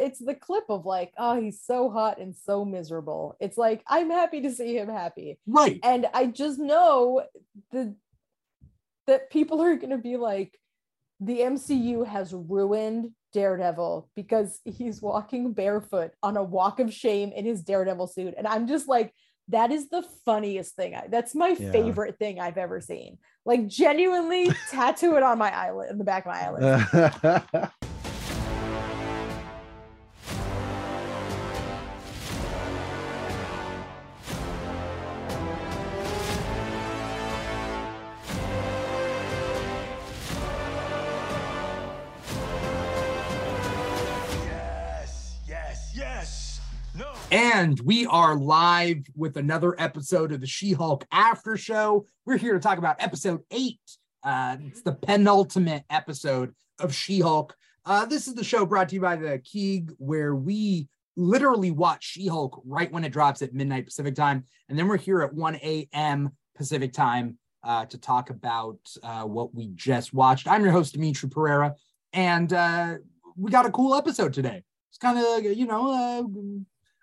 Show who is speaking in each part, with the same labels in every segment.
Speaker 1: it's the clip of like, oh, he's so hot and so miserable. It's like, I'm happy to see him happy.
Speaker 2: Right.
Speaker 1: And I just know the that people are gonna be like, the MCU has ruined Daredevil because he's walking barefoot on a walk of shame in his Daredevil suit. And I'm just like, that is the funniest thing. I, that's my
Speaker 3: Yeah.
Speaker 1: favorite thing I've ever seen. Like genuinely tattoo it on my eyelid, in the back of my eyelid.
Speaker 2: And we are live with another episode of the She Hulk After Show. We're here to talk about episode eight. Uh, it's the penultimate episode of She Hulk. Uh, this is the show brought to you by the Keeg, where we literally watch She Hulk right when it drops at midnight Pacific time. And then we're here at 1 a.m. Pacific time uh, to talk about uh, what we just watched. I'm your host, Dimithri Perera, and uh, we got a cool episode today. It's kind of, you know,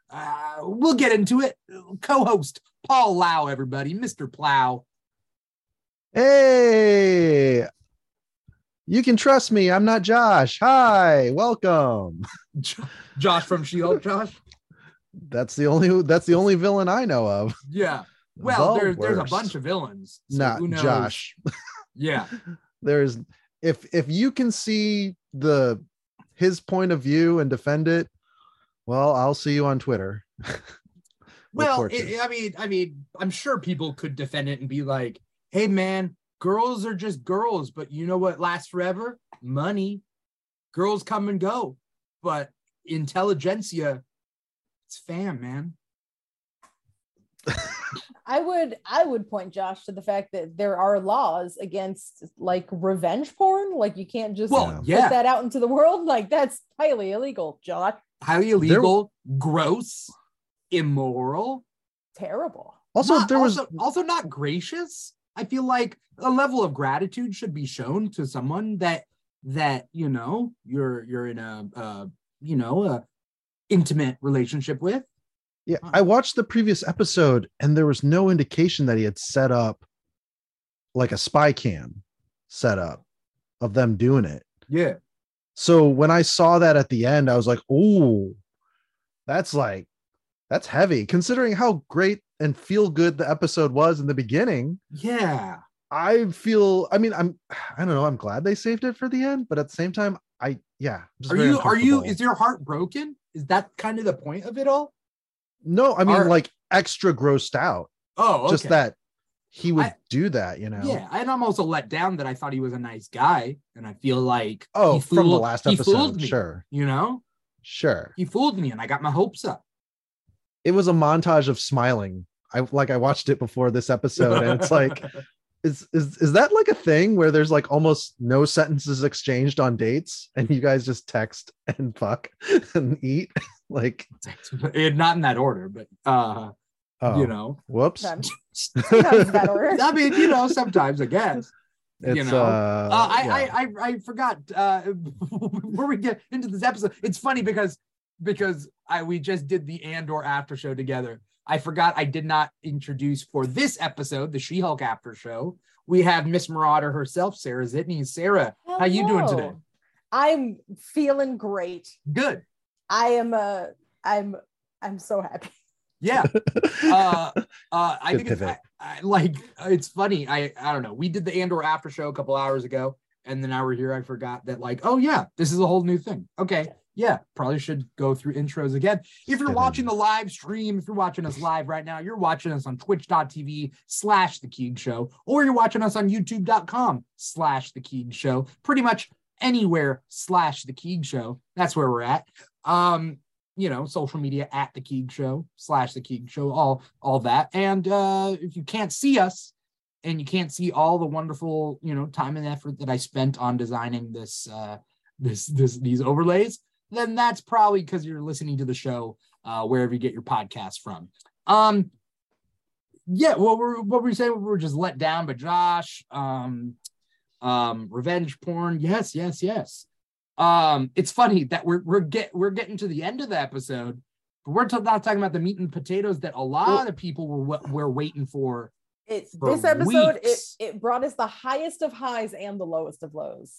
Speaker 2: uh, we'll get into it. Co-host Paul Lao, everybody, Mr. Plow.
Speaker 3: hey, you can trust me. I'm not Josh. Hi, welcome.
Speaker 2: Josh from She-Hulk. Josh.
Speaker 3: That's the only that's the only villain I know of.
Speaker 2: Yeah. Well,
Speaker 3: The
Speaker 2: there's there's a bunch of villains. so
Speaker 3: Not
Speaker 2: who knows?
Speaker 3: Josh.
Speaker 2: Yeah.
Speaker 3: There's if if you can see the his point of view and defend it, well, I'll see you on Twitter.
Speaker 2: Well, it, I mean, I mean, I'm sure people could defend it and be like, "Hey, man, girls are just girls, but you know what lasts forever? Money. Girls come and go, but intelligencia, it's fam, man.
Speaker 1: I would I would point Josh to the fact that there are laws against like revenge porn. Like you can't just
Speaker 2: Well,
Speaker 1: put
Speaker 2: yeah,
Speaker 1: that out into the world. Like that's highly illegal, Josh.
Speaker 2: Highly illegal, gross, immoral.
Speaker 1: Terrible.
Speaker 3: Also,
Speaker 2: Not-
Speaker 3: there was
Speaker 2: also, also not gracious. I feel like a level of gratitude should be shown to someone that that you know you're you're in a uh, you know a intimate relationship with.
Speaker 3: yeah, I watched the previous episode and there was no indication that he had set up like a spy cam setup of them doing it.
Speaker 2: Yeah,
Speaker 3: So when I saw that at the end, I was like, "Oh, that's like that's heavy." Considering how great and feel good the episode was in the beginning,
Speaker 2: yeah.
Speaker 3: I feel. I mean, I'm. I don't know. I'm glad they saved it for the end, but at the same time, I yeah.
Speaker 2: Are you are you is your heart broken? Is that kind of the point of it all?
Speaker 3: no? I mean,
Speaker 2: are-
Speaker 3: like extra grossed out.
Speaker 2: Oh, okay.
Speaker 3: Just that he would
Speaker 2: I-
Speaker 3: do that. You know.
Speaker 2: Yeah, and I'm also let down that I thought he was a nice guy, and I feel like
Speaker 3: Oh,
Speaker 2: he
Speaker 3: from the last episode,
Speaker 2: me,
Speaker 3: sure,
Speaker 2: You know,
Speaker 3: sure.
Speaker 2: he fooled me, and I got my hopes up.
Speaker 3: It was a montage of smiling. I like. I watched it before this episode, and it's like. is is is that like a thing where there's like almost no sentences exchanged on dates and you guys just text and fuck and eat like
Speaker 2: not in that order, but uh,
Speaker 3: oh,
Speaker 2: you know,
Speaker 3: whoops
Speaker 1: Sometimes sometimes that order.
Speaker 2: I mean, you know, sometimes I guess.
Speaker 3: it's
Speaker 2: you know,
Speaker 3: uh,
Speaker 2: Uh, I,
Speaker 3: yeah.
Speaker 2: I, I I forgot uh, before we get into this episode. It's funny because because I we just did the Andor after show together. I forgot I did not introduce for this episode the She-Hulk after show. We have Miss Marauder herself, Sara Zitney. Sara, how you doing today?
Speaker 1: I'm feeling great.
Speaker 2: Good.
Speaker 1: I am uh I'm I'm so happy.
Speaker 2: Yeah. uh, uh, I
Speaker 3: Good
Speaker 2: think it's, I. I, like it's funny. I I don't know. We did the Andor after show a couple hours ago, and then now we're here. I forgot that like, oh yeah, this is a whole new thing. Okay, yeah, probably should go through intros again. If you're watching the live stream, if you're watching us live right now, you're watching us on twitch.tv slash the Keeg Show, or you're watching us on youtube.com slash the Keeg Show. Pretty much anywhere slash the Keeg Show. That's where we're at. Um, you know, social media at the Keeg Show slash the Keeg Show, all all that. And uh, if you can't see us and you can't see all the wonderful, you know, time and effort that I spent on designing this uh this this these overlays, then that's probably because you're listening to the show uh wherever you get your podcast from. Um yeah, what were what were you saying? We were just let down by Josh. Um um revenge porn. Yes, yes, yes. Um, it's funny that we're we're get we're getting to the end of the episode, but we're not talking about the meat and potatoes that a lot of people were were waiting for.
Speaker 1: It's
Speaker 2: For
Speaker 1: this episode, it,
Speaker 2: weeks.
Speaker 1: it brought us the highest of highs and the lowest of lows.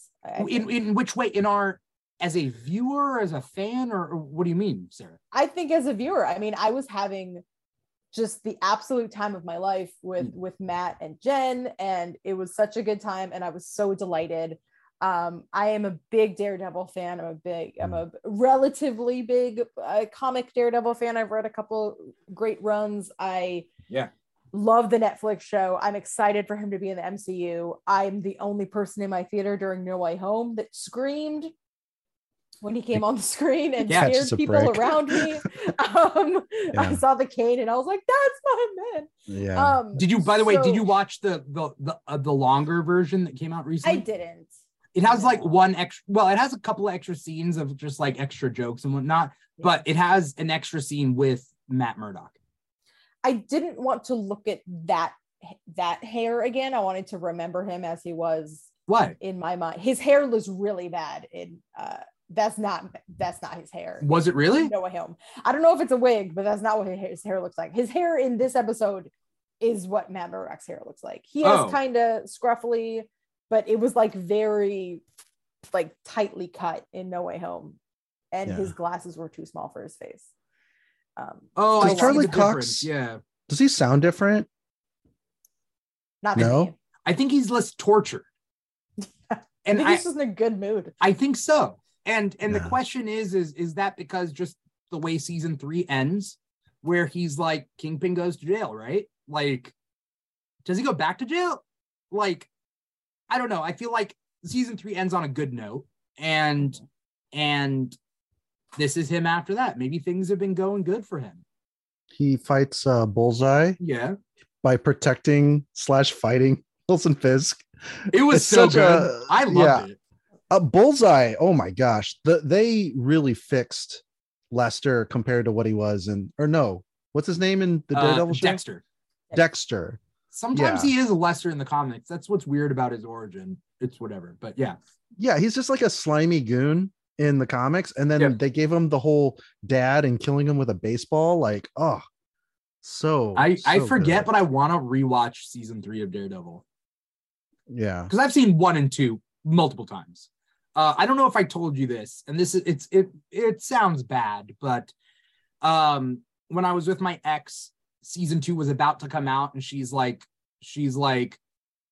Speaker 2: In in which way? In our as a viewer, as a fan, or, or what do you mean, Sara?
Speaker 1: I think as a viewer, I mean, I was having just the absolute time of my life with
Speaker 2: Mm.
Speaker 1: with Matt and Jen, and it was such a good time, and I was so delighted. Um, I am a big Daredevil fan. I'm a big, I'm a relatively big uh, comic Daredevil fan. I've read a couple great runs. I
Speaker 2: Yeah.
Speaker 1: love the Netflix show. I'm excited for him to be in the MCU. I'm the only person in my theater during No Way Home that screamed when he came on the screen and
Speaker 2: Yeah,
Speaker 1: scared people
Speaker 3: break.
Speaker 1: around me. Um, I saw the cane and I was like, "That's my man."
Speaker 3: Yeah.
Speaker 1: Um,
Speaker 2: Did you? By the way, did you watch the the the, uh, the longer version that came out recently?
Speaker 1: I didn't.
Speaker 2: It has like one extra. Well, it has a couple of extra scenes of just like extra jokes and whatnot, but it has an extra scene with Matt Murdock.
Speaker 1: I didn't want to look at that that hair again. I wanted to remember him as he was
Speaker 2: What
Speaker 1: in my mind. His hair was really bad. In uh, that's not that's not his hair.
Speaker 2: was it really?
Speaker 1: No way home. I don't know if it's a wig, but that's not what his hair looks like. His hair in this episode is what Matt Murdock's hair looks like. He has
Speaker 2: Oh.
Speaker 1: kind of scruffly, but it was like very like tightly cut in No Way Home, and
Speaker 3: Yeah.
Speaker 1: his glasses were too small for his face. Um,
Speaker 2: Oh,
Speaker 3: Does Charlie Cox-
Speaker 2: Yeah,
Speaker 3: Does he sound different?
Speaker 1: not
Speaker 3: No?
Speaker 1: me.
Speaker 2: I think he's less tortured,
Speaker 1: I
Speaker 2: and
Speaker 1: think
Speaker 2: I
Speaker 1: he's just in a good mood.
Speaker 2: I think so. And and the question is is is that because just the way season three ends, where he's like Kingpin goes to jail, right? Like, does he go back to jail? Like, I don't know. I feel like season three ends on a good note, and and this is him after that. Maybe things have been going good for him.
Speaker 3: He fights uh, Bullseye
Speaker 2: Yeah,
Speaker 3: by protecting slash fighting Wilson Fisk.
Speaker 2: it was
Speaker 3: It's
Speaker 2: so good.
Speaker 3: a-
Speaker 2: I loved
Speaker 3: yeah.
Speaker 2: it.
Speaker 3: Uh, Bullseye. Oh my gosh, the, they really fixed Lester compared to what he was in, or no, what's his name in the
Speaker 2: Uh,
Speaker 3: Daredevil show?
Speaker 2: Dexter.
Speaker 3: Dexter.
Speaker 2: Sometimes
Speaker 3: Yeah.
Speaker 2: he is Lester in the comics. That's what's weird about his origin. It's whatever, but yeah.
Speaker 3: Yeah, he's just like a slimy goon in the comics, and then
Speaker 2: Yeah.
Speaker 3: they gave him the whole dad and killing him with a baseball. Like, oh, so
Speaker 2: I, I forget,
Speaker 3: good.
Speaker 2: but I want to rewatch season three of Daredevil
Speaker 3: yeah,
Speaker 2: because I've seen one and two multiple times. Uh, I don't know if I told you this, and this is it's it it sounds bad, but um, when I was with my ex, season two was about to come out, and she's like, she's like,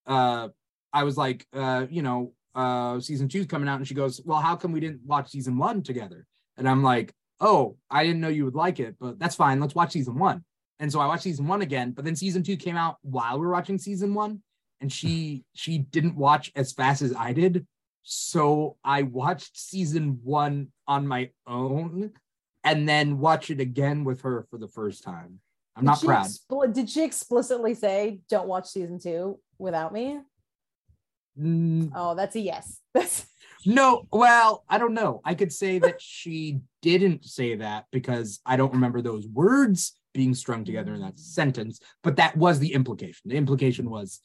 Speaker 2: uh, I was like, uh, you know, uh, season two's coming out, and she goes, well, how come we didn't watch season one together? And I'm like, oh, I didn't know you would like it, but that's fine. Let's watch season one. And so I watched season one again, but then season two came out while we were watching season one, and she she didn't watch as fast as I did. So I watched season one on my own and then watch it again with her for the first time. I'm
Speaker 1: Did
Speaker 2: not
Speaker 1: she
Speaker 2: proud.
Speaker 1: expl- did she explicitly say, "Don't watch season two without me"?
Speaker 2: Mm,
Speaker 1: Oh, that's a yes. That's
Speaker 2: No, well, I don't know. I could say that she didn't say that because I don't remember those words being strung together in that sentence, but that was the implication. The implication was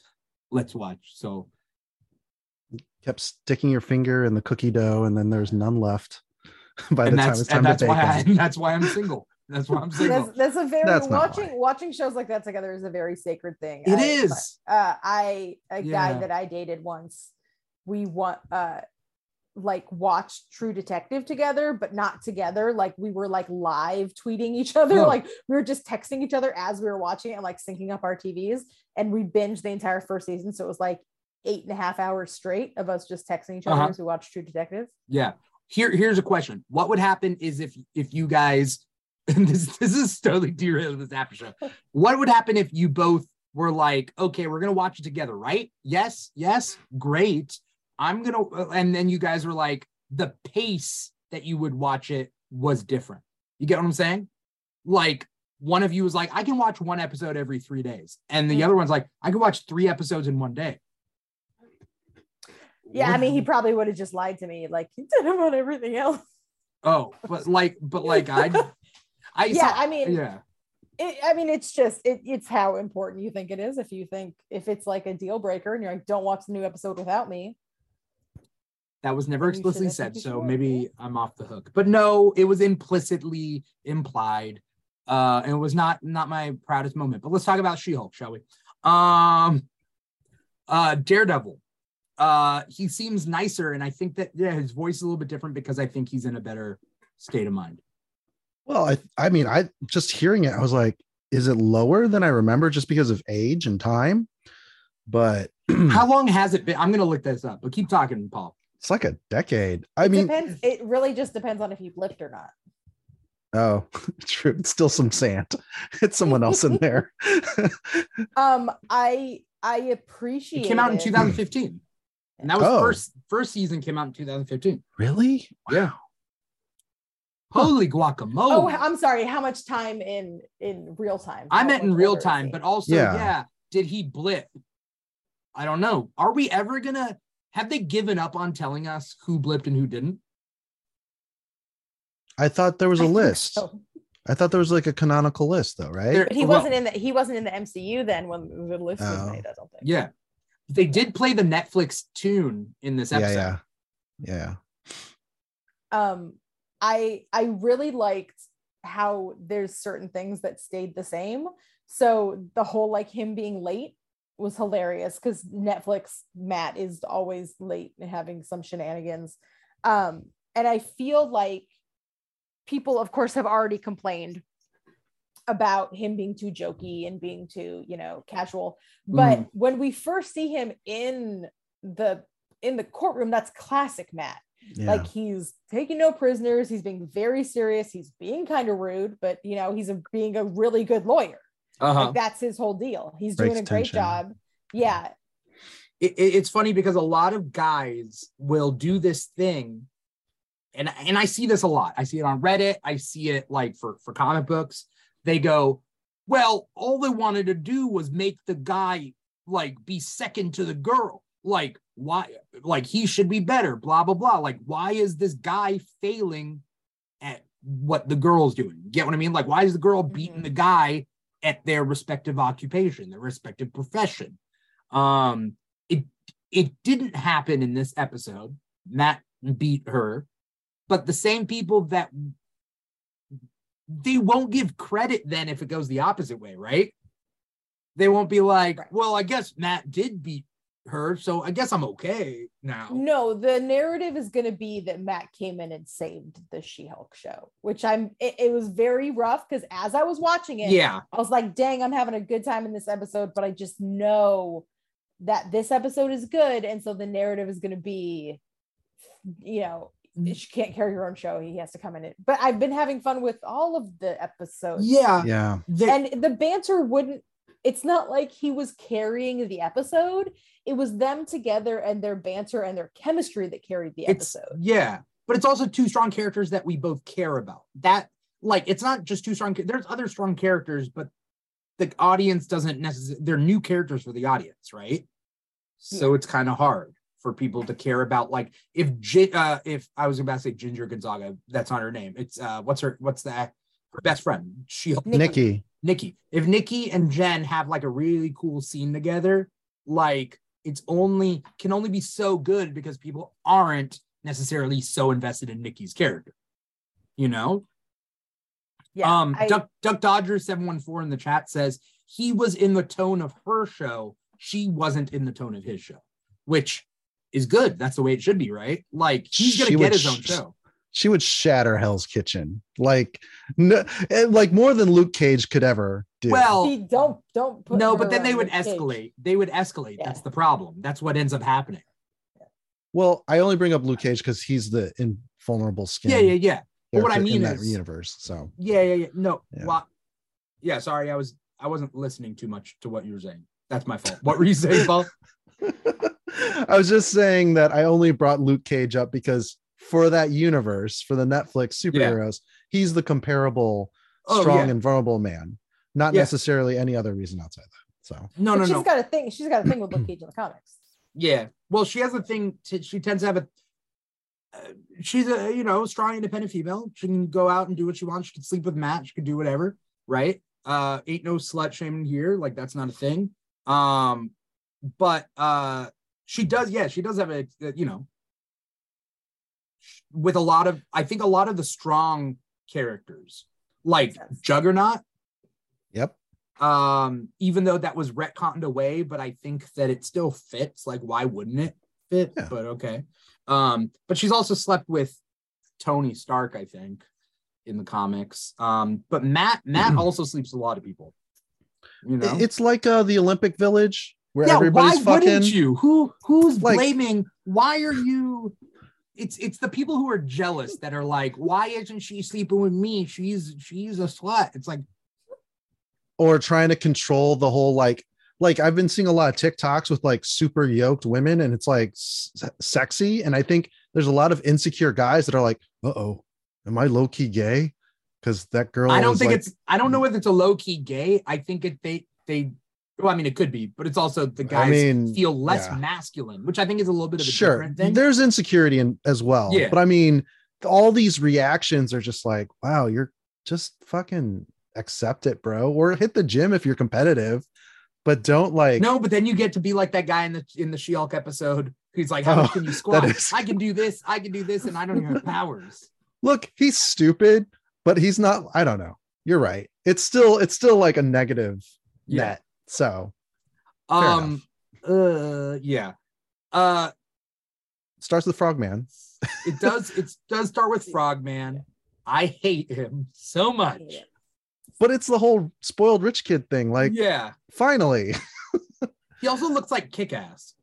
Speaker 2: let's watch. So
Speaker 3: kept sticking your finger in the cookie dough, and then there's none left by the
Speaker 2: and
Speaker 3: time it's time
Speaker 2: and that's
Speaker 3: to bake
Speaker 2: why I,
Speaker 3: them.
Speaker 2: that's why I'm single. That's why I'm single.
Speaker 1: that's, that's a very
Speaker 3: That's
Speaker 1: watching watching shows like that together is a very sacred thing.
Speaker 2: It
Speaker 1: I-
Speaker 2: is.
Speaker 1: Uh, I a guy that I dated once. We want uh like watched True Detective together, but not together. Like we were like live tweeting each other.
Speaker 2: Oh.
Speaker 1: Like we were just texting each other as we were watching it and like syncing up our TVs. And we binged the entire first season. So it was like eight and a half hours straight of us just texting each other
Speaker 2: Uh-huh.
Speaker 1: as we watched True Detective.
Speaker 2: Yeah. Here, here's a question. What would happen is if if you guys and this this is totally derailing this after show. What would happen if you both were like, okay, we're gonna watch it together, right? Yes, yes, great. I'm gonna and then you guys were like, the pace that you would watch it was different. You get what I'm saying? Like one of you was like, I can watch one episode every three days, and the
Speaker 1: Mm.
Speaker 2: other one's like, I can watch three episodes in one day.
Speaker 1: Yeah, I mean, he probably would have just lied to me, like he did about everything else.
Speaker 2: Oh, but like, but like I, I
Speaker 1: Yeah,
Speaker 2: saw-
Speaker 1: I mean-
Speaker 2: yeah,
Speaker 1: It, I mean, it's just it, it's how important you think it is. If you think if it's like a deal breaker and you're like, don't watch the new episode without me.
Speaker 2: That was never
Speaker 1: Then you should-
Speaker 2: explicitly said, so
Speaker 1: should,
Speaker 2: maybe. I'm off the hook. But no, it was implicitly implied. Uh, and it was not not my proudest moment. But let's talk about She-Hulk, shall we? Um uh Daredevil. Uh he seems nicer, and I think that yeah, his voice is a little bit different because I think he's in a better state of mind.
Speaker 3: Well, I I mean, I just hearing it, I was like, is it lower than I remember just because of age and time? But
Speaker 2: How long has it been? I'm gonna look this up, but keep talking, Paul.
Speaker 3: it's like a decade. I
Speaker 1: it
Speaker 3: mean,
Speaker 1: depends. It really just depends on if you blipped or not.
Speaker 3: oh, true. It's still some sand. It's someone else in there.
Speaker 1: Um, I I appreciate
Speaker 2: It came out in 2015. And that was
Speaker 3: Oh.
Speaker 2: first first season came out in 2015.
Speaker 3: really?
Speaker 2: Yeah. Holy guacamole.
Speaker 1: Oh, I'm sorry. How much time in in real time?
Speaker 2: I
Speaker 1: How
Speaker 2: meant in real time, but also, yeah.
Speaker 3: Yeah.
Speaker 2: did he blip? I don't know. Are we ever gonna have they given up on telling us who blipped and who didn't?
Speaker 3: I thought there was
Speaker 1: I
Speaker 3: a
Speaker 1: think
Speaker 3: list.
Speaker 1: so.
Speaker 3: I thought there was like a canonical list, though, right?
Speaker 2: There-
Speaker 1: But he
Speaker 2: well,
Speaker 1: wasn't in the he wasn't in the MCU then when the list was
Speaker 3: Oh.
Speaker 1: made. I don't think.
Speaker 2: Yeah. They did play the Netflix tune in this
Speaker 3: yeah,
Speaker 2: episode.
Speaker 3: yeah, yeah.
Speaker 1: um i i really liked how there's certain things that stayed the same. So the whole like him being late was hilarious because netflix matt is always late and having some shenanigans. Um and i feel like people of course have already complained about him being too jokey and being too you know casual. But when we first see him in the in the courtroom that's classic matt
Speaker 3: yeah.
Speaker 1: like he's taking no prisoners he's being very serious he's being kind of rude but you know he's a, being a really good lawyer
Speaker 2: Uh-huh.
Speaker 1: like that's his whole deal he's
Speaker 3: Breaks
Speaker 1: doing a great
Speaker 3: tension.
Speaker 1: job yeah
Speaker 2: it, it- it's funny because a lot of guys will do this thing and and I see this a lot. I see it on Reddit. I see it like for for comic books. They go, "Well, all they wanted to do was make the guy like be second to the girl. Like why like he should be better, blah blah blah. Like why is this guy failing at what the girl's doing? Get what I mean? Like why is the girl beating
Speaker 1: Mhm.
Speaker 2: the guy at their respective occupation, their respective profession? Um it it didn't happen in this episode. Matt beat her, but the same people that they won't give credit then if it goes the opposite way, right? They won't be like, well, I guess Matt did beat her, so I guess I'm okay now.
Speaker 1: no the narrative is going to be that matt came in and saved the she-hulk show which i'm it, it was very rough because as i was watching it
Speaker 2: Yeah,
Speaker 1: i was like dang i'm having a good time in this episode but i just know that this episode is good and so the narrative is going to be you know
Speaker 2: Mm.
Speaker 1: she can't carry her own show he has to come in it but i've been having fun with all of the episodes
Speaker 2: yeah.
Speaker 3: yeah.
Speaker 1: And the banter wouldn't it's not like he was carrying the episode it was them together and their banter and their chemistry that carried the
Speaker 2: it's
Speaker 1: episode
Speaker 2: yeah, but it's also two strong characters that we both care about. That like it's not just two strong. There's other strong characters, but the audience doesn't necessarily. They're new characters for the audience, right? So it's kind of hard for people to care about. Like if Gi- uh, if I was about to say Ginger Gonzaga, that's not her name. It's uh, what's her what's that? Her best friend. She
Speaker 3: Nikki.
Speaker 2: Nikki. If Nikki and Jen have like a really cool scene together, like it's only can only be so good because people aren't necessarily so invested in Nikki's character. You know?
Speaker 1: yeah
Speaker 2: um
Speaker 1: I-
Speaker 2: Duck Duck Dodger 714 in the chat says he was in the tone of her show. She wasn't in the tone of his show, which is good. That's the way it should be, right? Like he's gonna get
Speaker 3: would
Speaker 2: his own
Speaker 3: sh-
Speaker 2: show.
Speaker 3: She would shatter Hell's Kitchen, like, no, eh, like more than Luke Cage could ever do.
Speaker 2: Well,
Speaker 1: See, don't don't put
Speaker 2: no, but then they would
Speaker 1: the stage.
Speaker 2: escalate. They would escalate.
Speaker 1: Yeah.
Speaker 2: That's the problem. That's what ends up happening.
Speaker 3: well, I only bring up Luke Cage because he's the invulnerable skin.
Speaker 2: Yeah, yeah, yeah. But what I
Speaker 3: character in
Speaker 2: mean
Speaker 3: that
Speaker 2: is-
Speaker 3: universe. So
Speaker 2: Yeah, yeah, yeah. No,
Speaker 3: Yeah.
Speaker 2: wha- yeah. Sorry, I was I wasn't listening too much to what you were saying. That's my fault. What were you saying, Paul?
Speaker 3: I was just saying that I only brought Luke Cage up because for that universe, for the Netflix superheroes, he's the comparable
Speaker 2: Oh,
Speaker 3: strong
Speaker 2: yeah.
Speaker 3: and vulnerable man, not
Speaker 2: Yeah.
Speaker 3: necessarily any other reason outside that. So
Speaker 2: No,
Speaker 1: But
Speaker 2: no,
Speaker 1: she's
Speaker 2: no.
Speaker 1: got a thing she's got a thing with Luke Cage in the comics
Speaker 2: Yeah. Well, she has a thing. To, she tends to have a. Uh, she's a you know strong, independent female. She can go out and do what she wants. She can sleep with Matt. She can do whatever. Right. Uh, ain't no slut shaming here. Like that's not a thing. Um, but uh, she does. Yeah, she does have a. a, You know, with a lot of I think a lot of the strong characters like
Speaker 1: Makes.
Speaker 2: Juggernaut.
Speaker 3: Yep.
Speaker 2: Um, even though that was retconned away, but I think that it still fits. Like, why wouldn't it fit?
Speaker 3: Yeah.
Speaker 2: But okay. Um, but she's also slept with Tony Stark, I think, in the comics. Um, but Matt Matt also sleeps a lot of people. You know,
Speaker 3: It's like uh, the Olympic Village where
Speaker 2: yeah,
Speaker 3: everybody's
Speaker 2: why
Speaker 3: fucking.
Speaker 2: wouldn't you? Who who's
Speaker 3: Like-
Speaker 2: blaming? Why are you? It's it's the people who are jealous that are like, why isn't she sleeping with me? She's she's a slut. It's like,
Speaker 3: or trying to control the whole like like I've been seeing a lot of TikToks with like super yoked women and it's like s- sexy and I think there's a lot of insecure guys that are like, "Uh-oh, am I low key gay?" cuz that girl
Speaker 2: I don't think
Speaker 3: like-
Speaker 2: it's I don't know whether it's a low key gay. I think it they they well, I mean it could be, but it's also the guys
Speaker 3: mean,
Speaker 2: feel less
Speaker 3: yeah.
Speaker 2: masculine, which I think is a little bit of a
Speaker 3: sure
Speaker 2: different thing.
Speaker 3: there's insecurity in as well.
Speaker 2: Yeah.
Speaker 3: But I mean, all these reactions are just like, "Wow, you're just fucking accept it, bro." Or hit the gym if you're competitive, but don't like
Speaker 2: No, but then you get to be like that guy in the in the She-Hulk episode. He's like, How much
Speaker 3: Oh,
Speaker 2: can you squat?
Speaker 3: is-
Speaker 2: I can do this, I can do this, and I don't even have powers.
Speaker 3: look he's stupid but he's not i don't know you're right it's still it's still like a negative
Speaker 2: Yeah.
Speaker 3: net so Fair
Speaker 2: Um uh yeah. Uh
Speaker 3: starts with frogman
Speaker 2: it does it does start with Frogman. I hate him so much.
Speaker 3: But it's the whole spoiled rich kid thing like
Speaker 2: yeah.
Speaker 3: finally
Speaker 2: He also looks like kick ass.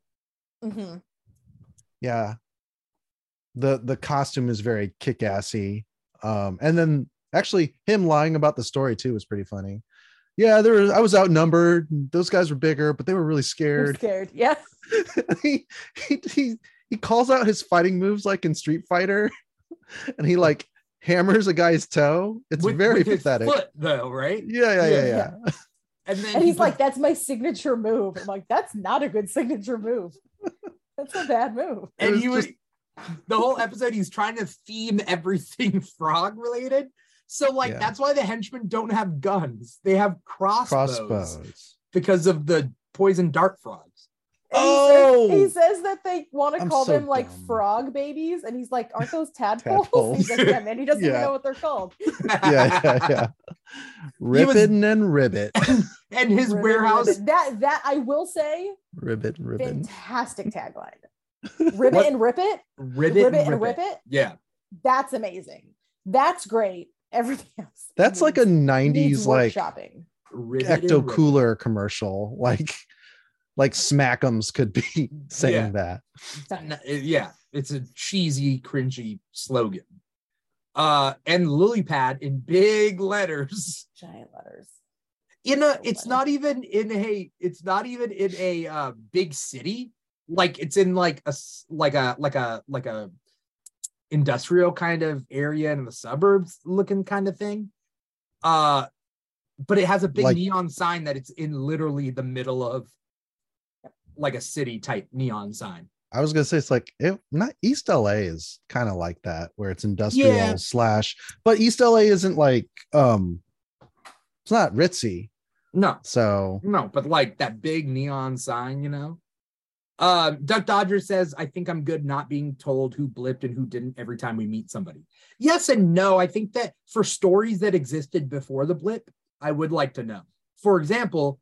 Speaker 1: Mhm.
Speaker 3: yeah the the costume is very kick-assy um and then actually him lying about the story too was pretty funny yeah there was i was outnumbered those guys were bigger but they were really
Speaker 1: I'm
Speaker 3: scared
Speaker 1: scared. Yeah.
Speaker 3: he, he he he calls out his fighting moves like in Street Fighter, and he like hammers a guy's toe. It's
Speaker 2: With-
Speaker 3: very
Speaker 2: with his
Speaker 3: pathetic.
Speaker 2: foot, though, right?
Speaker 3: Yeah, yeah, yeah,
Speaker 2: Yeah.
Speaker 3: yeah.
Speaker 2: And then
Speaker 1: And
Speaker 2: he
Speaker 1: he's like, that's my signature move. I'm like, that's not a good signature move. That's a bad move.
Speaker 2: And
Speaker 3: was
Speaker 2: he was
Speaker 3: just-
Speaker 2: the whole episode he's trying to theme everything frog related so like
Speaker 3: Yeah.
Speaker 2: that's why the henchmen don't have guns they have crossbows,
Speaker 3: Crossbows.
Speaker 2: because of the poison dart frogs
Speaker 1: And
Speaker 3: Oh!
Speaker 1: he, says, he oh! says that they want to call
Speaker 3: so
Speaker 1: them like
Speaker 3: dumb.
Speaker 1: frog babies, and he's like, "Aren't those tadpoles?"
Speaker 3: Tadpoles.
Speaker 1: He's like, yeah, man, he doesn't even know what they're called.
Speaker 3: Yeah, yeah, yeah.
Speaker 2: was-
Speaker 3: and ribbit,
Speaker 2: and his
Speaker 1: Ribbit,
Speaker 2: warehouse
Speaker 1: ribbit. That that I will say,
Speaker 3: ribbit, and ribbon.
Speaker 1: fantastic tagline. Ribbit and rip it,
Speaker 2: ribbit,
Speaker 1: ribbit
Speaker 2: and
Speaker 1: and
Speaker 2: rip
Speaker 1: rip
Speaker 2: it.
Speaker 1: it.
Speaker 2: yeah
Speaker 1: That's amazing. That's great. Everything else.
Speaker 3: That's like a
Speaker 1: needs- needs
Speaker 3: '90s like
Speaker 1: workshopping.
Speaker 2: ribbit
Speaker 3: ecto cooler commercial. Like, like Smackums could be saying that.
Speaker 2: Yeah it's a cheesy cringy slogan uh and lily pad in big letters
Speaker 1: Giant letters.
Speaker 2: in a it's not even in a it's not even in a uh big city like it's in like a s- like a like a like a industrial kind of area in the suburbs looking kind of thing uh but it has a big
Speaker 3: Like-
Speaker 2: neon sign that it's in literally the middle of like a city type neon sign
Speaker 3: I was gonna say it's like it, not East LA is kind of like that where it's industrial
Speaker 2: Yeah.
Speaker 3: slash, but East LA isn't like um, it's not ritzy.
Speaker 2: no
Speaker 3: So
Speaker 2: No, but like that big neon sign, you know. Um, Duck Dodger says, I think I'm good not being told who blipped and who didn't every time we meet somebody. Yes and no. I think that for stories that existed before the blip, I would like to know. For example,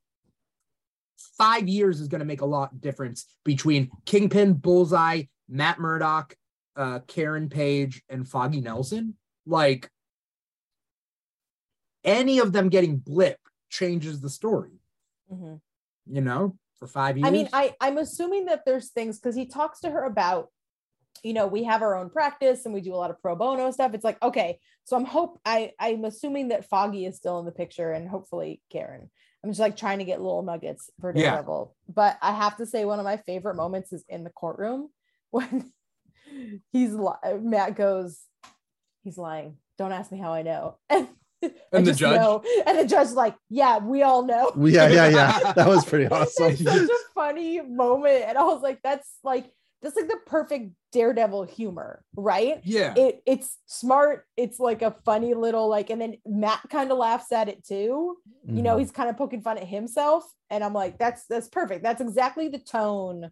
Speaker 2: five years is going to make a lot difference between Kingpin, Bullseye, Matt Murdock, uh, Karen Page, and Foggy Nelson. Like any of them getting blip changes the story,
Speaker 1: Mhm.
Speaker 2: you know, for five years.
Speaker 1: I mean, I I'm assuming that there's things because he talks to her about, you know, we have our own practice and we do a lot of pro bono stuff. It's like okay, so I'm hope I I'm assuming that Foggy is still in the picture and hopefully Karen. I'm just like trying to get little nuggets for
Speaker 2: Yeah.
Speaker 1: Daredevil. But I have to say, one of my favorite moments is in the courtroom when he's li- Matt goes, he's lying. Don't ask me how I know. And,
Speaker 2: And the
Speaker 1: just
Speaker 2: judge?
Speaker 1: know. and the judge's like, yeah, we all know.
Speaker 3: yeah, yeah, yeah. That was pretty awesome.
Speaker 1: It's such a funny moment. And I was like, that's like that's like the perfect daredevil humor, right?
Speaker 2: yeah.
Speaker 1: It it's smart, it's like a funny little like, and then Matt kind of laughs at it too. You know,
Speaker 3: Mhm.
Speaker 1: he's kind of poking fun at himself. And I'm like, that's that's perfect. That's exactly the tone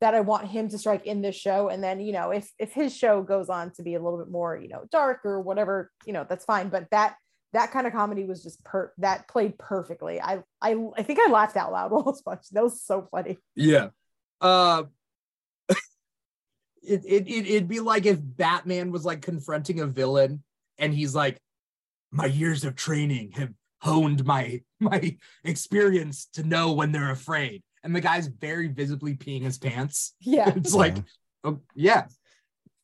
Speaker 1: that I want him to strike in this show. And then, you know, if if his show goes on to be a little bit more, you know, dark or whatever, you know, that's fine. But that that kind of comedy was just per that played perfectly. I I I think I laughed out loud while watching. That was so funny.
Speaker 2: Yeah. Uh it, it, it it'd be like if Batman was like confronting a villain and he's like, My years of training have honed my my experience to know when they're afraid. And the guy's very visibly peeing his pants.
Speaker 1: Yeah.
Speaker 2: It's like, oh yeah.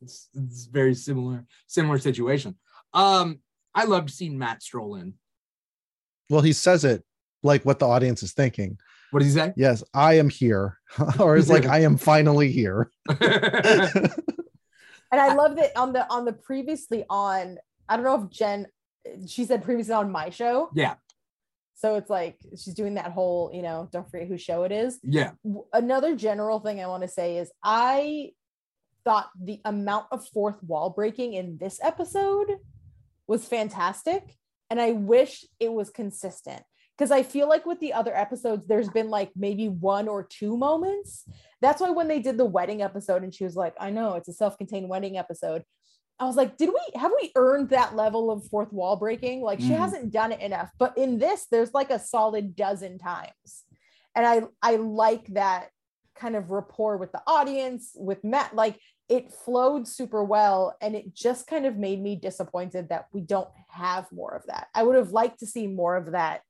Speaker 2: It's, it's very similar, similar situation. Um, I loved seeing Matt stroll in.
Speaker 3: Well, he says it like what the audience is thinking.
Speaker 2: What does he say?
Speaker 3: Yes, I am here. or it's like I am finally here.
Speaker 1: And I love that on the on the previously on, I don't know if Jen she said previously on my show.
Speaker 2: yeah,
Speaker 1: So it's like she's doing that whole, you know, don't forget whose show it is.
Speaker 2: yeah.
Speaker 1: another general thing I want to say is I thought the amount of fourth wall breaking in this episode was fantastic. And I wish it was consistent because I feel like with the other episodes, there's been like maybe one or two moments. That's why when they did the wedding episode and she was like, I know it's a self contained wedding episode. I was like, did we have we earned that level of fourth wall breaking? Like she
Speaker 2: Mhm.
Speaker 1: hasn't done it enough. But in this, there's like a solid dozen times and i i like that kind of rapport with the audience with matt like it flowed super well and it just kind of made me disappointed that we don't have more of that i would have liked to see more of that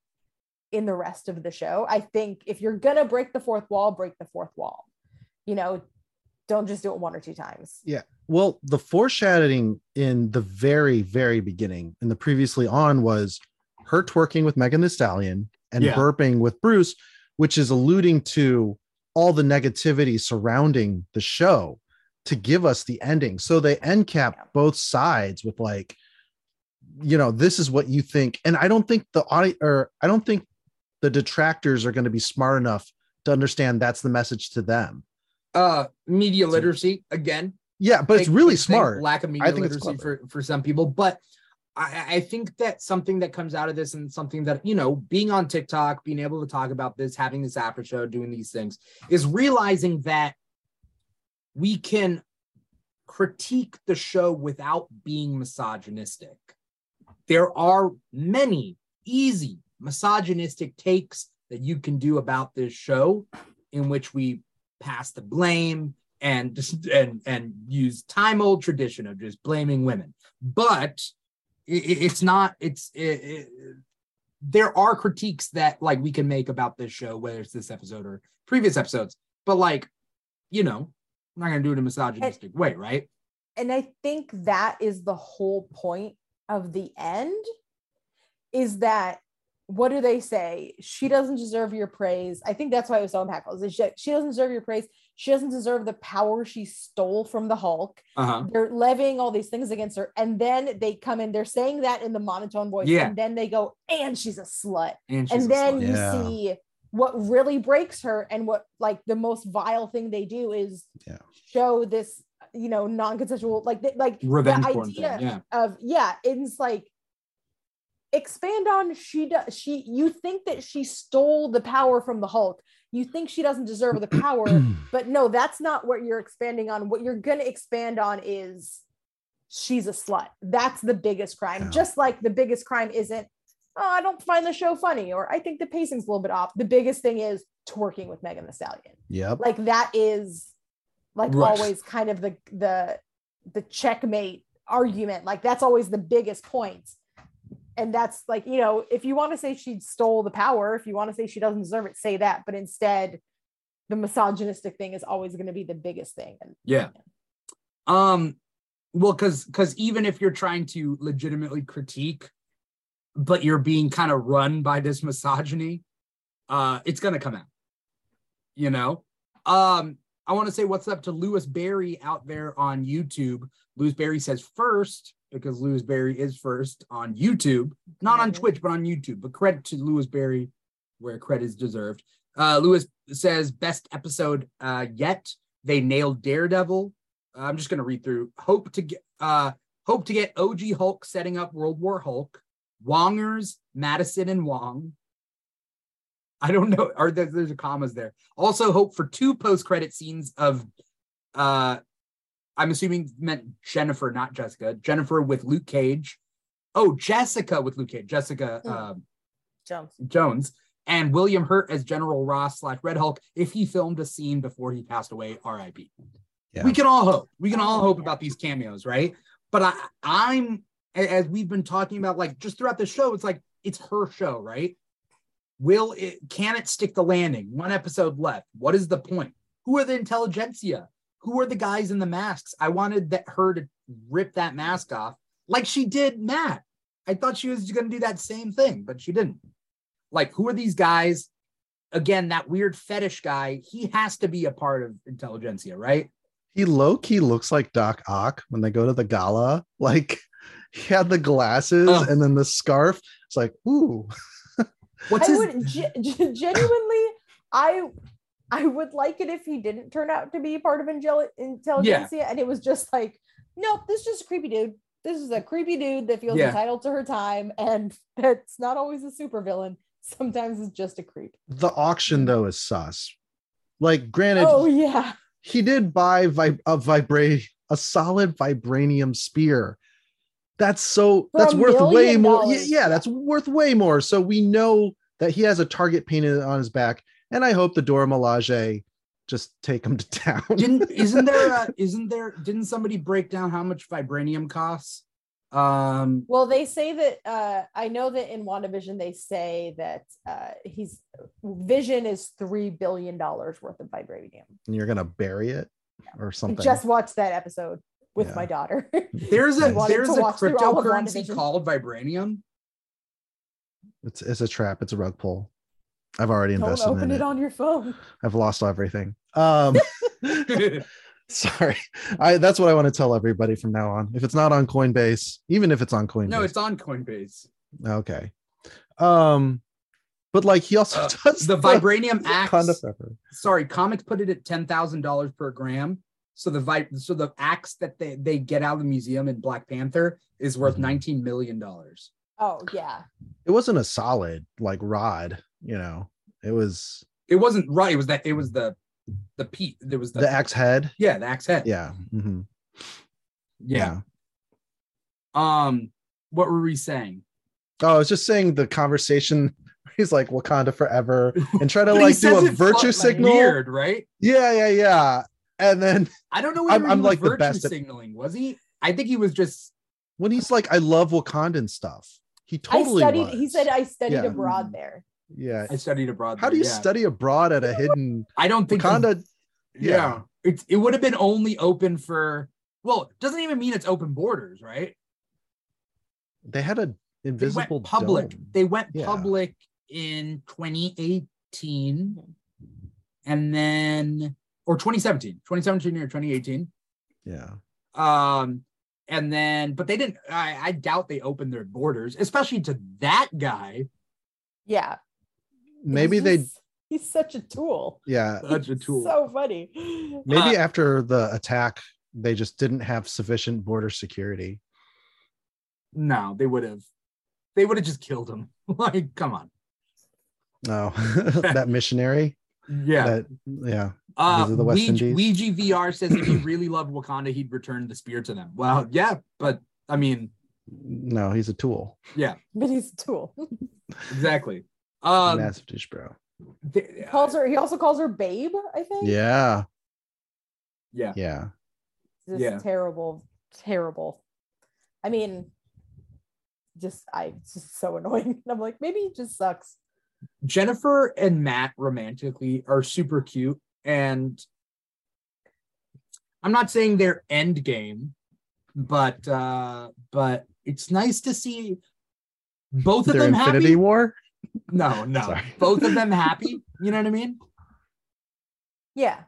Speaker 1: in the rest of the show i think if you're gonna break the fourth wall break the fourth wall you know don't just do it one or two times Yeah.
Speaker 3: Well, the foreshadowing in the very, very beginning in the previously on was her twerking with Megan Thee Stallion and
Speaker 2: Yeah.
Speaker 3: burping with Bruce, which is alluding to all the negativity surrounding the show to give us the ending. So they end cap
Speaker 1: Yeah.
Speaker 3: both sides with like, you know, this is what you think. And I don't think the audience or I don't think the detractors are going to be smart enough to understand that's the message to them.
Speaker 2: Uh, media literacy again.
Speaker 3: Yeah, but it's really
Speaker 2: big thing,
Speaker 3: smart.
Speaker 2: Lack of media
Speaker 3: I think it's
Speaker 2: literacy for for some people, but I, I think that something that comes out of this and something that you know, being on TikTok, being able to talk about this, having this after show, doing these things, is realizing that we can critique the show without being misogynistic. There are many easy misogynistic takes that you can do about this show in which we pass the blame and and and use time old tradition of just blaming women. But it, it's not it's it, it- there are critiques that like we can make about this show whether it's this episode or previous episodes but like you know i'm not gonna do it in a misogynistic way right?
Speaker 1: And I think that is the whole point of the end is that what do they say? She doesn't deserve your praise. I think that's why it was so impactful. Is that she doesn't deserve your praise. She doesn't deserve the power she stole from the Hulk.
Speaker 2: uh-huh
Speaker 1: They're levying all these things against her. And then they come in, they're saying that in the monotone voice.
Speaker 2: Yeah.
Speaker 1: And then they go, and she's a slut.
Speaker 2: and, she's
Speaker 1: and
Speaker 2: a
Speaker 1: then
Speaker 2: slut.
Speaker 1: you
Speaker 3: Yeah.
Speaker 1: see what really breaks her and what like the most vile thing they do is
Speaker 3: Yeah.
Speaker 1: show this you know non-consensual like th- like
Speaker 2: revenge
Speaker 1: the
Speaker 2: porn thing
Speaker 1: idea
Speaker 2: yeah
Speaker 1: of yeah it's like expand on she does she you think that she stole the power from the hulk. You think she doesn't deserve the power but no that's not what you're expanding on. What you're going to expand on is she's a slut. That's the biggest crime.
Speaker 3: Yeah.
Speaker 1: just like the biggest crime isn't oh i don't find the show funny or i think the pacing's a little bit off. The biggest thing is twerking with megan thee stallion.
Speaker 3: Yep.
Speaker 1: like that is like
Speaker 2: Right.
Speaker 1: always kind of the the the checkmate argument. Like that's always the biggest point and that's like you know if you want to say she stole the power if you want to say she doesn't deserve it say that but instead the misogynistic thing is always going to be the biggest thing
Speaker 2: Yeah. Um, well, because because even if you're trying to legitimately critique, but you're being kind of run by this misogyny, uh, it's gonna come out. You know? Um, I want to say what's up to Lewis Berry out there on YouTube. Lewis Berry says first, because Lewis Berry is first on YouTube, not on. Twitch, but on YouTube. But credit to Lewis Berry where credit is deserved. Uh, Lewis says best episode uh, yet. They nailed Daredevil. I'm just gonna read through. Hope to get uh hope to get OG Hulk setting up World War Hulk. Wongers, Madisynn and Wong. I don't know. Are there, there's a commas there? Also, hope for two post-credit scenes of, uh, I'm assuming meant Jennifer, not Jessica. Jennifer with Luke Cage. Oh, Jessica with Luke Cage. Jessica
Speaker 1: Hmm.
Speaker 2: uh,
Speaker 1: Jones.
Speaker 2: Jones and William Hurt as General Ross slash Red Hulk. If he filmed a scene before he passed away, R.I.P.
Speaker 3: Yeah.
Speaker 2: We can all hope. We can all hope about these cameos, right? But I, I'm as we've been talking about, like just throughout the show, it's like it's her show, right? Will it can it stick the landing? One episode left. What is the point? Who are the intelligencia? Who are the guys in the masks? I wanted that her to rip that mask off like she did Matt. I thought she was going to do that same thing, but she didn't. Like, who are these guys? Again, that weird fetish guy. He has to be a part of intelligencia, right?
Speaker 3: He low key looks like Doc Ock when they go to the gala. Like he had the glasses
Speaker 2: Oh.
Speaker 3: and then the scarf. It's like, ooh,
Speaker 2: What's
Speaker 1: I
Speaker 2: his?
Speaker 1: would ge- ge- genuinely, I I would like it if he didn't turn out to be part of Angel- intelligencia, and it was just like, nope, this is just a creepy dude. This is a creepy dude that feels
Speaker 2: Yeah.
Speaker 1: entitled to her time, and that's not always a supervillain. Sometimes it's just a creep.
Speaker 3: the auction though is sus. Like, granted,
Speaker 1: Oh yeah,
Speaker 3: he did buy vi- a vibrate a solid vibranium spear. That's so
Speaker 1: For
Speaker 3: that's worth way
Speaker 1: million
Speaker 3: more. Yeah, yeah, that's worth way more. So we know that he has a target painted on his back, and I hope the Dora Milaje just take him to town.
Speaker 2: Didn't isn't there? A, isn't there? Didn't somebody break down how much vibranium costs? Um,
Speaker 1: Well, they say that uh, I know that in WandaVision they say that uh, he's Vision is three billion dollars worth of vibranium.
Speaker 3: and you're gonna bury it or
Speaker 1: I
Speaker 3: something.
Speaker 1: just watched that episode with
Speaker 3: Yeah.
Speaker 1: my daughter.
Speaker 2: there's a there's a
Speaker 1: watch through all of
Speaker 2: cryptocurrency called vibranium.
Speaker 3: it's it's a trap. It's a rug pull. I've already
Speaker 1: Don't
Speaker 3: invested
Speaker 1: open
Speaker 3: in
Speaker 1: it
Speaker 3: it.
Speaker 1: on your phone.
Speaker 3: I've lost everything. Um, sorry. I that's what I want to tell everybody from now on. If it's not on Coinbase, even if it's on Coinbase,
Speaker 2: no, it's on Coinbase.
Speaker 3: okay. Um, but like he also
Speaker 2: Uh,
Speaker 3: does
Speaker 2: the vibranium
Speaker 3: Wakanda
Speaker 2: axe.
Speaker 3: pepper.
Speaker 2: Sorry, comics put it at ten thousand dollars per gram. So the vi- so the axe that they, they get out of the museum in Black Panther is worth
Speaker 3: Mhm.
Speaker 2: nineteen million dollars.
Speaker 1: Oh yeah.
Speaker 3: It wasn't a solid like rod, you know. It was
Speaker 2: It wasn't right. It was that. It was the the peat. There was the,
Speaker 3: the axe head.
Speaker 2: yeah the axe head.
Speaker 3: Yeah. mhm,
Speaker 2: yeah. Um, what were we saying?
Speaker 3: Oh, I was just saying the conversation. He's like Wakanda forever and try to like do a virtue
Speaker 2: fu-
Speaker 3: signal.
Speaker 2: Weird, right?
Speaker 3: Yeah, yeah, yeah. And then
Speaker 2: I don't know
Speaker 3: I'm-
Speaker 2: whether
Speaker 3: I'm
Speaker 2: was
Speaker 3: like the
Speaker 2: virtue
Speaker 3: best at-
Speaker 2: signaling. Was he? I think he was just.
Speaker 3: when he's like, I love Wakandan stuff. He totally
Speaker 1: I studied. He said I studied
Speaker 3: Yeah.
Speaker 1: abroad there.
Speaker 3: Yeah.
Speaker 2: I studied abroad.
Speaker 3: How do you
Speaker 2: yeah.
Speaker 3: study abroad at a hidden
Speaker 2: I don't think the-
Speaker 3: Wakanda?
Speaker 2: Yeah,
Speaker 3: yeah.
Speaker 2: It's it would have been only open for. Well, doesn't even mean it's open borders, right?
Speaker 3: They had a invisible
Speaker 2: went public.
Speaker 3: dome.
Speaker 2: They went
Speaker 3: Yeah.
Speaker 2: public in 2018, and then or 2017, 2017 or 2018.
Speaker 3: Yeah.
Speaker 2: Um, and then, but they didn't. I, I doubt they opened their borders, especially to that guy.
Speaker 1: Yeah.
Speaker 3: Maybe
Speaker 1: He's
Speaker 3: they
Speaker 1: he's such a tool.
Speaker 3: Yeah.
Speaker 2: Such a tool.
Speaker 1: So funny.
Speaker 3: Maybe
Speaker 2: Uh,
Speaker 3: after the attack, they just didn't have sufficient border security.
Speaker 2: no, they would have. They would have just killed him. like, come on.
Speaker 3: No, that missionary.
Speaker 2: Yeah.
Speaker 3: That yeah.
Speaker 2: Uh,
Speaker 3: These the West
Speaker 2: Ouija,
Speaker 3: Indies.
Speaker 2: Ouija VR says if he really loved Wakanda, he'd return the spear to them. Well, yeah, but I mean,
Speaker 3: No, he's a tool.
Speaker 1: Yeah, but he's a tool.
Speaker 2: exactly. Um,
Speaker 3: Massive douche bro.
Speaker 2: th-
Speaker 1: calls her. He also calls her babe. I think.
Speaker 3: Yeah.
Speaker 2: yeah,
Speaker 3: Yeah.
Speaker 1: Just
Speaker 2: Yeah.
Speaker 1: terrible, terrible. I mean, just I it's just so annoying. I'm like, maybe he just sucks.
Speaker 2: Jennifer and Matt romantically are super cute, and I'm not saying they're end game, but uh, but it's nice to see both of
Speaker 3: Their
Speaker 2: them
Speaker 3: Infinity
Speaker 2: happy.
Speaker 3: War.
Speaker 2: No, no,
Speaker 3: Sorry.
Speaker 2: both of them happy. You know what I mean?
Speaker 1: Yeah,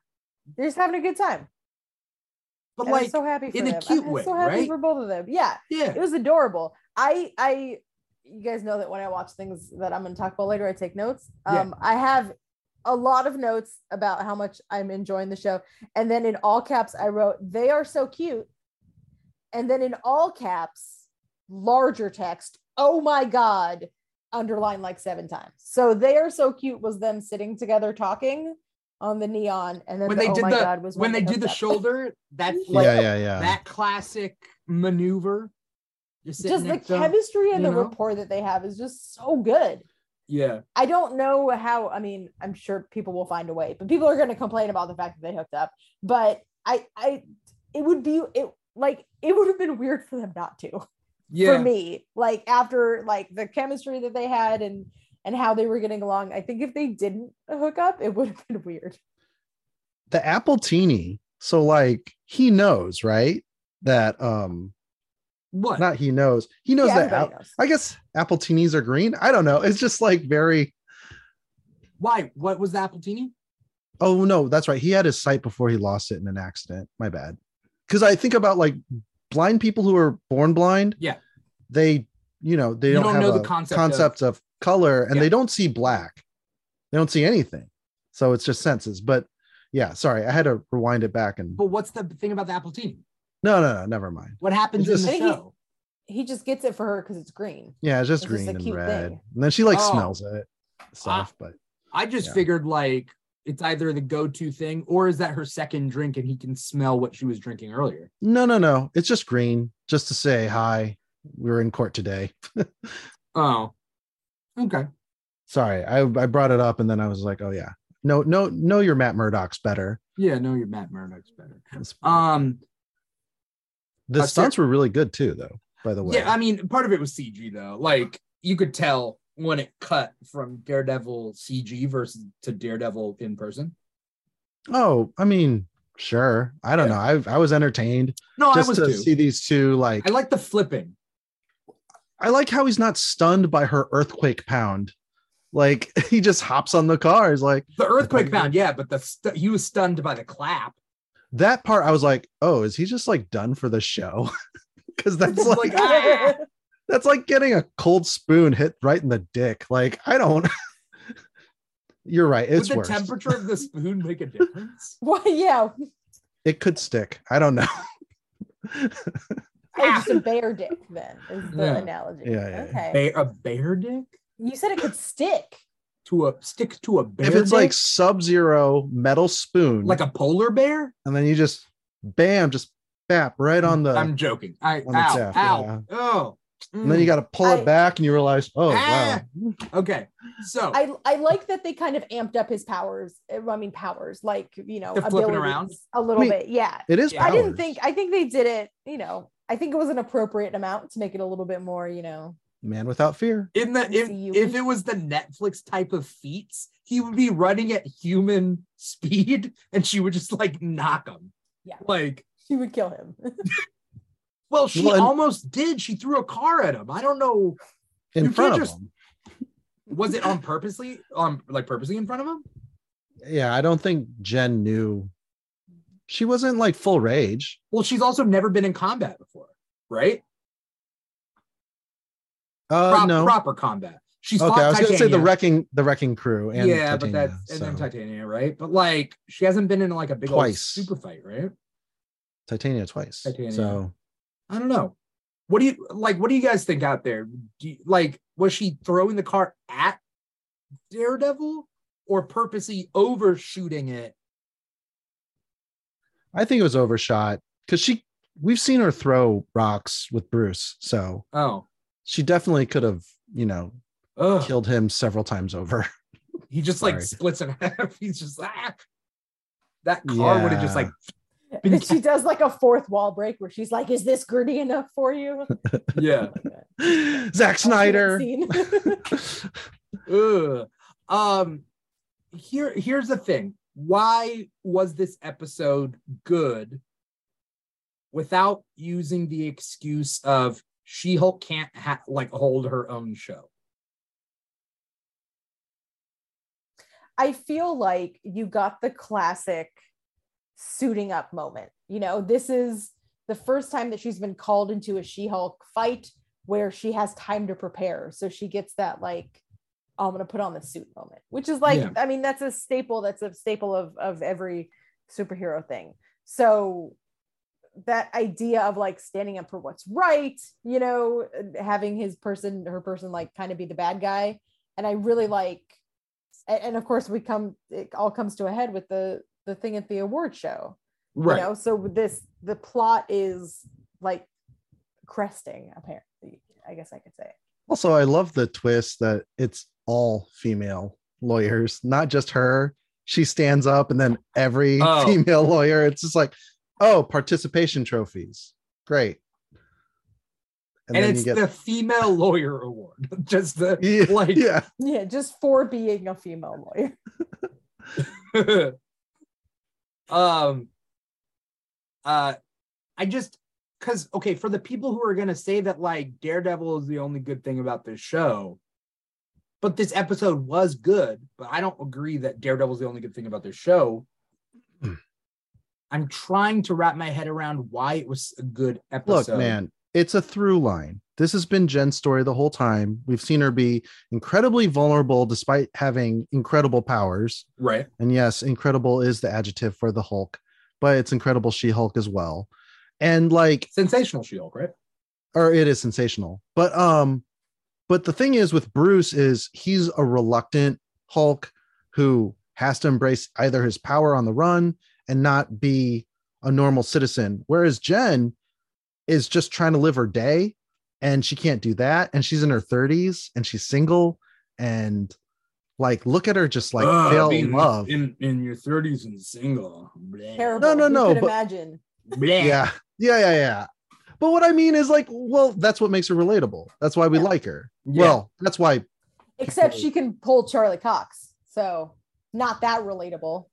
Speaker 1: they're just having a good time.
Speaker 2: But
Speaker 1: And I'm
Speaker 2: like,
Speaker 1: so happy for
Speaker 2: in a
Speaker 1: them.
Speaker 2: cute
Speaker 1: I'm
Speaker 2: way,
Speaker 1: so happy
Speaker 2: right?
Speaker 1: for both of them. Yeah,
Speaker 2: yeah,
Speaker 1: it was adorable. I I you guys know that when I watch things that I'm going to talk about later, I take notes.
Speaker 2: Yeah.
Speaker 1: Um, I have a lot of notes about how much I'm enjoying the show, and then in all caps, I wrote they are so cute, and then in all caps, larger text. Oh my god, underlined like seven times. So they are so cute was them sitting together talking on the neon, and then
Speaker 2: when
Speaker 1: the,
Speaker 2: they
Speaker 1: oh
Speaker 2: did
Speaker 1: my
Speaker 2: the
Speaker 1: god was
Speaker 2: when they
Speaker 1: hooked
Speaker 2: did the
Speaker 1: up.
Speaker 2: shoulder, that's like
Speaker 3: yeah, yeah, yeah.
Speaker 2: that classic maneuver. Just,
Speaker 1: Just the
Speaker 2: next to 'em.
Speaker 1: chemistry and the
Speaker 2: know?
Speaker 1: rapport that they have is just so good.
Speaker 2: Yeah.
Speaker 1: I don't know how. I mean, I'm sure people will find a way, but people are going to complain about the fact that they hooked up. But I, I, it would be it like it would have been weird for them not to.
Speaker 2: Yeah.
Speaker 1: For me, like after like the chemistry that they had and and how they were getting along, I think if they didn't hook up, it would have been weird.
Speaker 3: the Appletini. So like he knows, right? That um
Speaker 2: What?
Speaker 3: not he knows. He knows
Speaker 1: Yeah,
Speaker 3: that Al-
Speaker 1: knows.
Speaker 3: I guess Appletinis are green. I don't know. It's just like very
Speaker 2: Why? What was the Appletini?
Speaker 3: oh no, that's right. He had his sight before he lost it in an accident. My bad. Because I think about like blind people who are born blind.
Speaker 2: Yeah.
Speaker 3: They, you know, they
Speaker 2: You
Speaker 3: don't,
Speaker 2: don't
Speaker 3: have
Speaker 2: know
Speaker 3: a
Speaker 2: the concept
Speaker 3: concept, of, color and
Speaker 2: Yeah.
Speaker 3: they don't see black. They don't see anything. So it's just senses. But yeah, sorry, I had to rewind it back and
Speaker 2: But what's the thing about the Appletini?
Speaker 3: no, no, no, never mind.
Speaker 2: What happens
Speaker 3: It's
Speaker 2: in the
Speaker 1: just- I
Speaker 2: show?
Speaker 1: He just gets it for her because it's green.
Speaker 3: Yeah, it's just
Speaker 1: It's
Speaker 3: green
Speaker 1: a
Speaker 3: and
Speaker 1: cute
Speaker 3: red.
Speaker 1: thing.
Speaker 3: And then she like
Speaker 2: Oh.
Speaker 3: smells it. Stuff, but
Speaker 2: I just
Speaker 3: Yeah.
Speaker 2: figured like it's either the go-to thing or is that her second drink and he can smell what she was drinking earlier.
Speaker 3: no, no, no. It's just green, just to say hi. we are in court today.
Speaker 2: Oh. Okay.
Speaker 3: Sorry, I, I brought it up and then I was like, oh yeah. No, no, no, your Matt Murdock's better.
Speaker 2: Yeah, no, you're Matt Murdock's better. Um
Speaker 3: the
Speaker 2: uh,
Speaker 3: stunts were really good too, though, by the way.
Speaker 2: yeah, I mean part of it was CG though. Like you could tell when it cut from Daredevil CG versus to Daredevil in person.
Speaker 3: oh, I mean, sure. I don't
Speaker 2: Yeah.
Speaker 3: know. I I was entertained
Speaker 2: No,
Speaker 3: just
Speaker 2: I was
Speaker 3: to
Speaker 2: too.
Speaker 3: see these two like
Speaker 2: I like the flipping.
Speaker 3: I like how he's not stunned by her earthquake pound. Like he just hops on the car. He's like
Speaker 2: The earthquake pound, yeah, but the stu- he was stunned by the clap.
Speaker 3: that part. I was like, oh, is he just like done for the show? Because that's like,
Speaker 2: like, ah!
Speaker 3: That's like getting a cold spoon hit right in the dick. Like I don't. You're right. It's
Speaker 2: Would the
Speaker 3: worse.
Speaker 2: temperature of the spoon make a difference?
Speaker 1: Why? Yeah,
Speaker 3: it could stick. I don't know.
Speaker 1: oh, just a bear dick. Then is the
Speaker 2: Yeah.
Speaker 1: analogy.
Speaker 3: Yeah, yeah, yeah.
Speaker 1: Okay.
Speaker 2: Bear, a bear dick
Speaker 1: You said it could stick.
Speaker 2: to a stick to a bear
Speaker 3: if it's like sub-zero metal spoon,
Speaker 2: like a polar bear.
Speaker 3: and then you just bam, just bap right on the,
Speaker 2: I'm joking. I
Speaker 3: on the
Speaker 2: ow
Speaker 3: shaft,
Speaker 2: ow
Speaker 3: yeah.
Speaker 2: oh.
Speaker 3: And then you
Speaker 2: Mm.
Speaker 3: got to pull
Speaker 1: I-
Speaker 3: it back, and you realize, oh
Speaker 2: Ah.
Speaker 3: wow,
Speaker 2: okay. So
Speaker 1: I I like that they kind of amped up his powers. I mean powers, like you know,
Speaker 2: flipping around?
Speaker 1: a little
Speaker 3: I mean,
Speaker 1: bit. Yeah.
Speaker 3: it is.
Speaker 2: Yeah.
Speaker 1: I didn't think I think they did it, you know, I think it was an appropriate amount to make it a little bit more, you know.
Speaker 3: man without fear.
Speaker 2: in the if, if it was the Netflix type of feats, he would be running at human speed and she would just like knock him.
Speaker 1: Yeah.
Speaker 2: Like,
Speaker 1: She would kill him.
Speaker 2: well, she
Speaker 3: Well,
Speaker 2: almost did. She threw a car at him. I don't know.
Speaker 3: In
Speaker 2: You
Speaker 3: front of
Speaker 2: just-
Speaker 3: them.
Speaker 2: Was it on purposely? Um, like purposely in front of him?
Speaker 3: Yeah, I don't think Jen knew. She wasn't like full rage.
Speaker 2: Well, she's also never been in combat before, right?
Speaker 3: Uh,
Speaker 2: Prop-
Speaker 3: no.
Speaker 2: Proper combat. She's
Speaker 3: okay, I was gonna say the wrecking, the wrecking crew, and
Speaker 2: yeah, but
Speaker 3: Titania,
Speaker 2: that's and then Titania, right? But like, she hasn't been in like a big
Speaker 3: Twice.
Speaker 2: super fight, right?
Speaker 3: Titania twice.
Speaker 2: Titania.
Speaker 3: So
Speaker 2: I don't know. What do you like? What do you guys think out there? Do you, like, was she throwing the car at Daredevil or purposely overshooting it?
Speaker 3: I think it was overshot because she. We've seen her throw rocks with Bruce, so
Speaker 2: Oh,
Speaker 3: she definitely could have, you know,
Speaker 2: Ugh.
Speaker 3: killed him several times over.
Speaker 2: he just like splits in half. He's just ah. That car would have just like
Speaker 1: And she does like a fourth wall break where she's like, Is this gritty enough for you?
Speaker 2: yeah.
Speaker 3: Zack Snyder.
Speaker 1: Scene.
Speaker 2: Um, here here's the thing. Why was this episode good without using the excuse of She-Hulk can't ha- like hold her own show?
Speaker 1: I feel like you got the classic suiting up moment. You know, this is the first time that she's been called into a She Hulk fight where she has time to prepare. So she gets that, like, oh, I'm going to put on the suit moment, which is like,
Speaker 2: Yeah.
Speaker 1: I mean, that's a staple. That's a staple of, of every superhero thing. So that idea of like standing up for what's right, you know, having his person, her person like kind of be the bad guy. And I really like, and, and of course we come, it all comes to a head with the the thing at the award show. You know, so this the plot is like cresting, apparently. I guess I could say.
Speaker 3: Also, I love the twist that it's all female lawyers, not just her. She stands up, and then every
Speaker 2: Oh.
Speaker 3: female lawyer. It's just like, oh, participation trophies, great.
Speaker 2: and,
Speaker 3: then
Speaker 2: it's the female lawyer award. Just the
Speaker 3: yeah,
Speaker 2: like
Speaker 3: yeah.
Speaker 1: Yeah, just for being a female lawyer.
Speaker 2: um uh i just because okay for the people who are going to say that like daredevil is the only good thing about this show but this episode was good but i don't agree that daredevil is the only good thing about this show
Speaker 3: Hmm.
Speaker 2: i'm trying to wrap my head around why it was a good episode
Speaker 3: Look, man, it's a through line. This has been Jen's story the whole time. We've seen her be incredibly vulnerable despite having incredible powers.
Speaker 2: right
Speaker 3: And yes, incredible is the adjective for the Hulk, but it's incredible She Hulk as well. And like,
Speaker 2: sensational shield right
Speaker 3: or it is sensational. But um, but the thing is with Bruce is he's a reluctant Hulk who has to embrace either his power on the run and not be a normal citizen. Whereas Jen is just trying to live her day and she can't do that. And she's in her 30s and she's single and like look at her just like
Speaker 2: Ugh,
Speaker 3: fail
Speaker 2: being
Speaker 3: in love.
Speaker 2: in in your 30s and single Bleh.
Speaker 1: Terrible.
Speaker 3: no,
Speaker 1: Who
Speaker 3: no,
Speaker 1: could
Speaker 3: but-
Speaker 1: imagine.
Speaker 3: Yeah yeah yeah yeah but what i mean is like well that's what makes her relatable that's why we
Speaker 1: Yeah.
Speaker 3: like her
Speaker 2: Yeah.
Speaker 3: well that's why
Speaker 1: Except she can pull Charlie Cox. So not that relatable.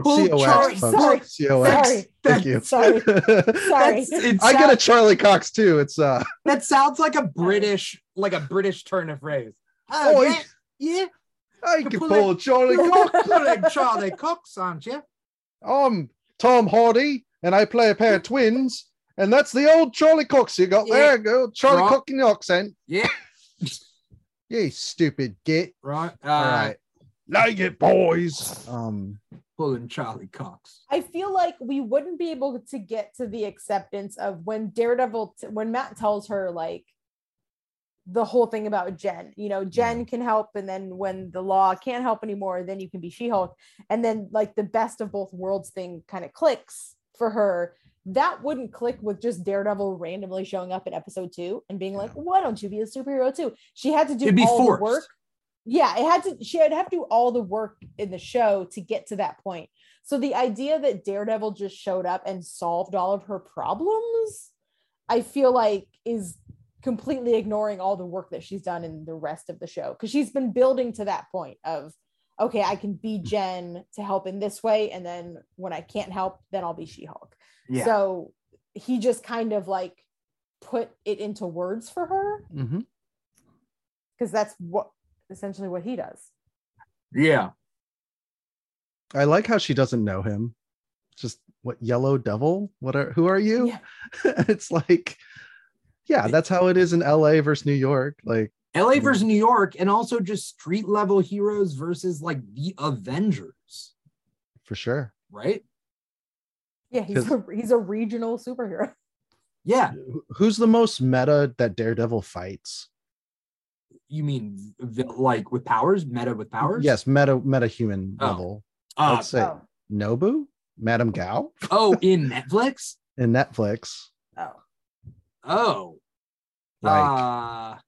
Speaker 2: Pull
Speaker 3: COX,
Speaker 2: Charlie-
Speaker 1: sorry,
Speaker 3: COX.
Speaker 1: sorry,
Speaker 3: thank you
Speaker 1: sorry, sorry.
Speaker 2: That's-
Speaker 3: i get a charlie cox too it's uh
Speaker 2: That sounds like a British, like a British turn of phrase.
Speaker 3: Oh,
Speaker 2: Oh, yeah, yeah.
Speaker 3: i
Speaker 2: You
Speaker 3: can
Speaker 2: pull
Speaker 3: pull a charlie cox
Speaker 2: Pulling Charlie Cox, aren't you?
Speaker 3: i'm tom hardy and i play a pair of twins and that's the old charlie cox you got
Speaker 2: Yeah.
Speaker 3: there go charlie
Speaker 2: Right.
Speaker 3: cox in the accent
Speaker 2: Yeah.
Speaker 3: you stupid git
Speaker 2: Right. Uh,
Speaker 3: all right like it boys um
Speaker 2: Pulling Charlie Cox.
Speaker 1: I feel like we wouldn't be able to get to the acceptance of when Daredevil, t- when Matt tells her like the whole thing about Jen, you know, Jen mm-hmm. can help, and then when the law can't help anymore, then you can be She Hulk, and then like the best of both worlds thing kind of clicks for her. That wouldn't click with just Daredevil randomly showing up in episode two and being like, "Why don't you be a superhero too?" She had to do all
Speaker 2: forced.
Speaker 1: the work yeah it had to she had to have to do all the work in the show to get to that point. So the idea that daredevil just showed up and solved all of her problems i feel like is completely ignoring all the work that she's done in the rest of the show. Because she's been building to that point of okay i can be jen to help in this way and then when i can't help then i'll be she-hulk.
Speaker 2: Yeah.
Speaker 1: so he just kind of like put it into words for her.
Speaker 3: Mhm.
Speaker 1: because that's what essentially what he does
Speaker 2: yeah.
Speaker 3: I like how she doesn't know him. Just what yellow devil? What are who are you?
Speaker 1: Yeah.
Speaker 3: it's like, yeah, that's how it is in LA versus New York. Like,
Speaker 2: LA versus New York, and also just street level heroes versus like the Avengers,
Speaker 3: for sure.
Speaker 2: right?
Speaker 1: Yeah, he's a, he's a regional superhero.
Speaker 2: Yeah.
Speaker 3: Who's the most meta that Daredevil fights?
Speaker 2: You mean like with powers, meta with powers?
Speaker 3: Yes, meta meta human
Speaker 2: Oh.
Speaker 3: level.
Speaker 2: Uh,
Speaker 3: Let's say
Speaker 1: Oh,
Speaker 3: Nobu, Madame Gao
Speaker 2: oh, in Netflix?
Speaker 3: in Netflix.
Speaker 1: oh.
Speaker 2: Oh.
Speaker 3: Like
Speaker 2: uh,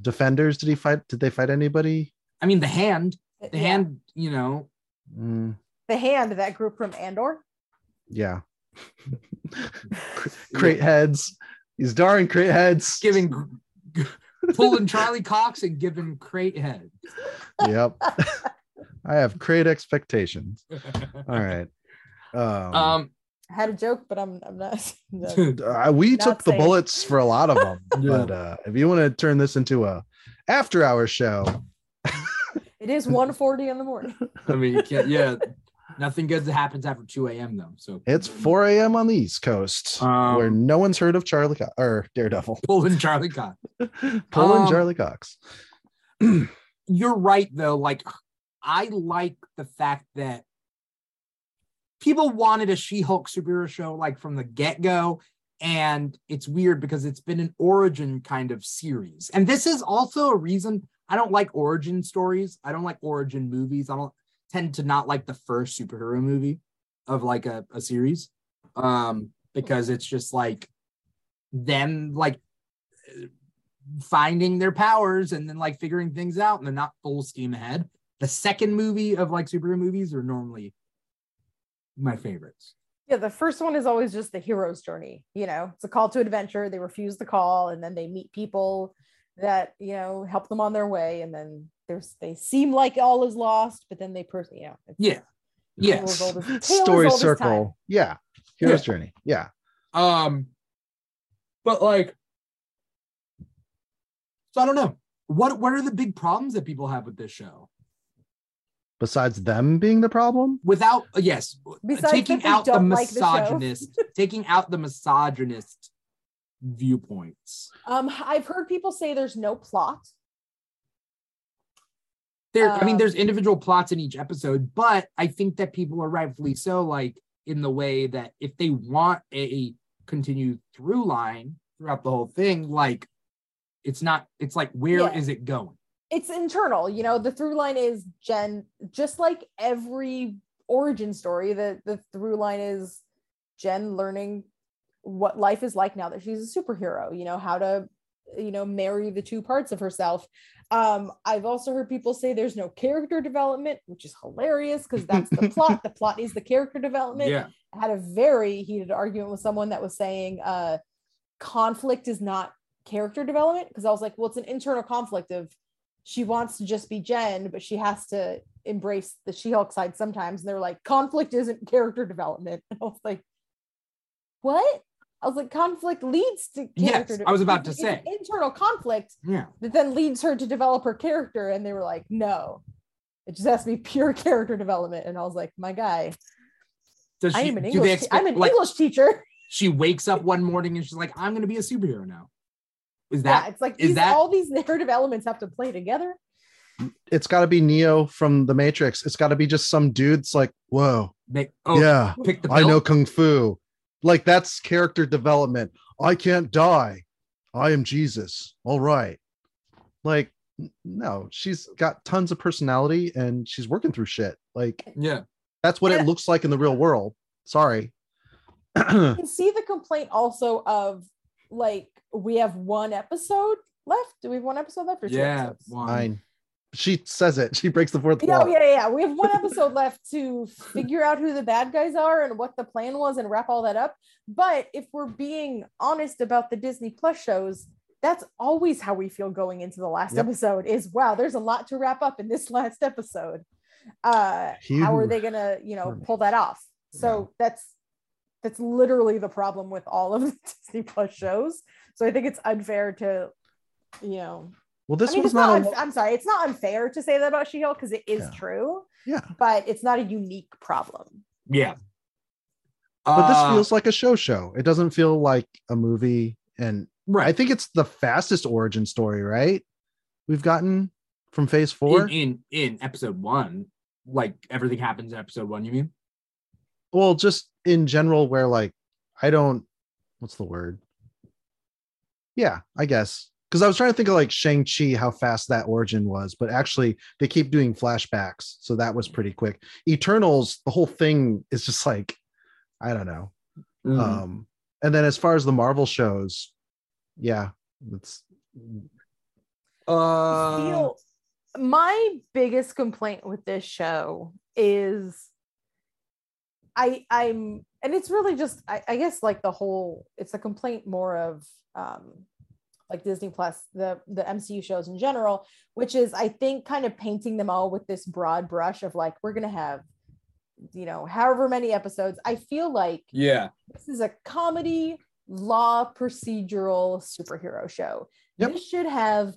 Speaker 3: Defenders, did he fight? Did they fight anybody?
Speaker 2: I mean, the hand, the
Speaker 1: Yeah.
Speaker 2: hand, you know,
Speaker 3: Mm,
Speaker 1: The hand, that group from Andor.
Speaker 3: yeah. crate heads. These darn crate heads.
Speaker 2: giving, gr- pulling Charlie Cox and giving crate head.
Speaker 3: Yep. I have great expectations. All right. Um,
Speaker 2: Um,
Speaker 1: I had a joke, but I'm I'm not. no.
Speaker 3: uh, we
Speaker 1: not
Speaker 3: took the bullets for a lot of them,
Speaker 2: Yeah.
Speaker 3: but uh, if you want to turn this into a after hour show,
Speaker 1: It is 1:40 in the morning.
Speaker 2: I mean, you can't, yeah, nothing good that happens after 2 a.m. though. So
Speaker 3: it's 4 a.m. on the East Coast,
Speaker 2: Um,
Speaker 3: where no one's heard of Charlie Co- or Daredevil.
Speaker 2: pulling Charlie Cox.
Speaker 3: Pulling
Speaker 2: um,
Speaker 3: Charlie Cox.
Speaker 2: You're right though. Like, I like the fact that people wanted a She-Hulk superhero show like from the get-go. And it's weird because it's been an origin kind of series. And this is also a reason I don't like origin stories. I don't like origin movies. I don't tend to not like the first superhero movie of like a, a series. Um, because it's just like them like finding their powers and then like figuring things out and they're not full steam ahead. The second movie of like superhero movies are normally my favorites.
Speaker 1: Yeah, the first one is always just the hero's journey. You know, it's a call to adventure. They refuse the call, and then they meet people that you know help them on their way, and then there's they seem like all is lost, but then they person, you know, it's
Speaker 2: Yeah.
Speaker 1: tale
Speaker 2: Yes.
Speaker 1: as old as- tale as
Speaker 3: Story
Speaker 1: old time.
Speaker 3: circle. Yeah. Hero's journey. Yeah.
Speaker 2: Um, but like, so I don't know. What what are the big problems that people have with this show?
Speaker 3: Besides them being the problem,
Speaker 2: Without yes,
Speaker 1: Besides
Speaker 2: taking out the
Speaker 1: don't like the
Speaker 2: misogynist, taking out the misogynist viewpoints.
Speaker 1: Um, I've heard people say there's no plot.
Speaker 2: There, I mean,
Speaker 1: Um,
Speaker 2: there's individual plots in each episode, but I think that people are rightfully so, like in the way that if they want a continued through line throughout the whole thing, like it's not, it's like where is
Speaker 1: Yeah.
Speaker 2: it going?
Speaker 1: It's internal, you know. The through line is Jen, just like every origin story. The the through line is Jen learning what life is like now that she's a superhero. You know how to, you know, marry the two parts of herself. Um, I've also heard people say there's no character development, which is hilarious because that's the plot. The plot is the character development.
Speaker 2: Yeah,
Speaker 1: I had a very heated argument with someone that was saying uh conflict is not character development because I was like, well, it's an internal conflict of she wants to just be Jen, but she has to embrace the She-Hulk side sometimes. And they're like, conflict isn't character development. And I was like, what? I was like, conflict leads to character.
Speaker 2: Yes,
Speaker 1: character.
Speaker 2: I was about to say.
Speaker 1: internal conflict
Speaker 2: yeah.
Speaker 1: that then leads her to develop her character. And they were like, no, it just has to be pure character development. And I was like, my guy,
Speaker 2: Does
Speaker 1: I
Speaker 2: she,
Speaker 1: am an English.
Speaker 2: they
Speaker 1: te-
Speaker 2: expect,
Speaker 1: I'm an
Speaker 2: like,
Speaker 1: English teacher.
Speaker 2: she wakes up one morning and she's like, I'm going to be a superhero now? Is
Speaker 1: yeah,
Speaker 2: that,
Speaker 1: it's like
Speaker 2: is
Speaker 1: these,
Speaker 2: that-
Speaker 1: all these narrative elements have to play together.
Speaker 3: it's got to be Neo from the Matrix. It's got to be just some dude's like, whoa,
Speaker 2: make, oh,
Speaker 3: yeah,
Speaker 2: pick the
Speaker 3: I know kung fu. Like that's character development. I can't die. I am Jesus. All right. Like, no, she's got tons of personality and she's working through shit. Like,
Speaker 2: Yeah.
Speaker 3: that's what
Speaker 1: Yeah.
Speaker 3: it looks like in the real world. Sorry.
Speaker 1: You can see the complaint also of like we have one episode left. Do we have one episode left or two
Speaker 2: Yeah.
Speaker 1: episodes?
Speaker 2: one.
Speaker 3: Fine. She says it. She breaks the fourth
Speaker 1: Yeah,
Speaker 3: wall.
Speaker 1: yeah, yeah. We have one episode left to figure out who the bad guys are and what the plan was and wrap all that up. But if we're being honest about the Disney Plus shows, that's always how we feel going into the last
Speaker 3: Yep.
Speaker 1: episode is wow, there's a lot to wrap up in this last episode. Uh how are they gonna, you know, pull that off? So that's that's literally the problem with all of the Disney Plus shows. So I think it's unfair to, you know,
Speaker 3: Well, this
Speaker 1: I mean,
Speaker 3: one's
Speaker 1: not.
Speaker 3: not. a
Speaker 1: unf- I'm sorry, it's not unfair to say that about She-Hulk because it is
Speaker 3: Yeah.
Speaker 1: true.
Speaker 3: Yeah.
Speaker 1: but it's not a unique problem.
Speaker 2: Yeah.
Speaker 3: but this
Speaker 2: Uh,
Speaker 3: feels like a show show. It doesn't feel like a movie. And
Speaker 2: right.
Speaker 3: I think it's the fastest origin story, right? We've gotten from phase four.
Speaker 2: in, in in episode one, like everything happens in episode one. You mean?
Speaker 3: well, just in general, where like I don't what's the word? Yeah, I guess. Because I was trying to think of like Shang-Chi, how fast that origin was, but actually they keep doing flashbacks. So that was pretty quick. Eternals, the whole thing is just like, I don't know.
Speaker 2: Mm.
Speaker 3: Um, and then as far as the Marvel shows, yeah, it's
Speaker 2: uh,
Speaker 1: feel my biggest complaint with this show is I I'm and it's really just I, I guess like the whole it's a complaint more of um like Disney Plus, the the MCU shows in general, which is I think kind of painting them all with this broad brush of like we're gonna have you know however many episodes. I feel like
Speaker 2: yeah,
Speaker 1: this is a comedy law procedural superhero show.
Speaker 3: Yep.
Speaker 1: This should have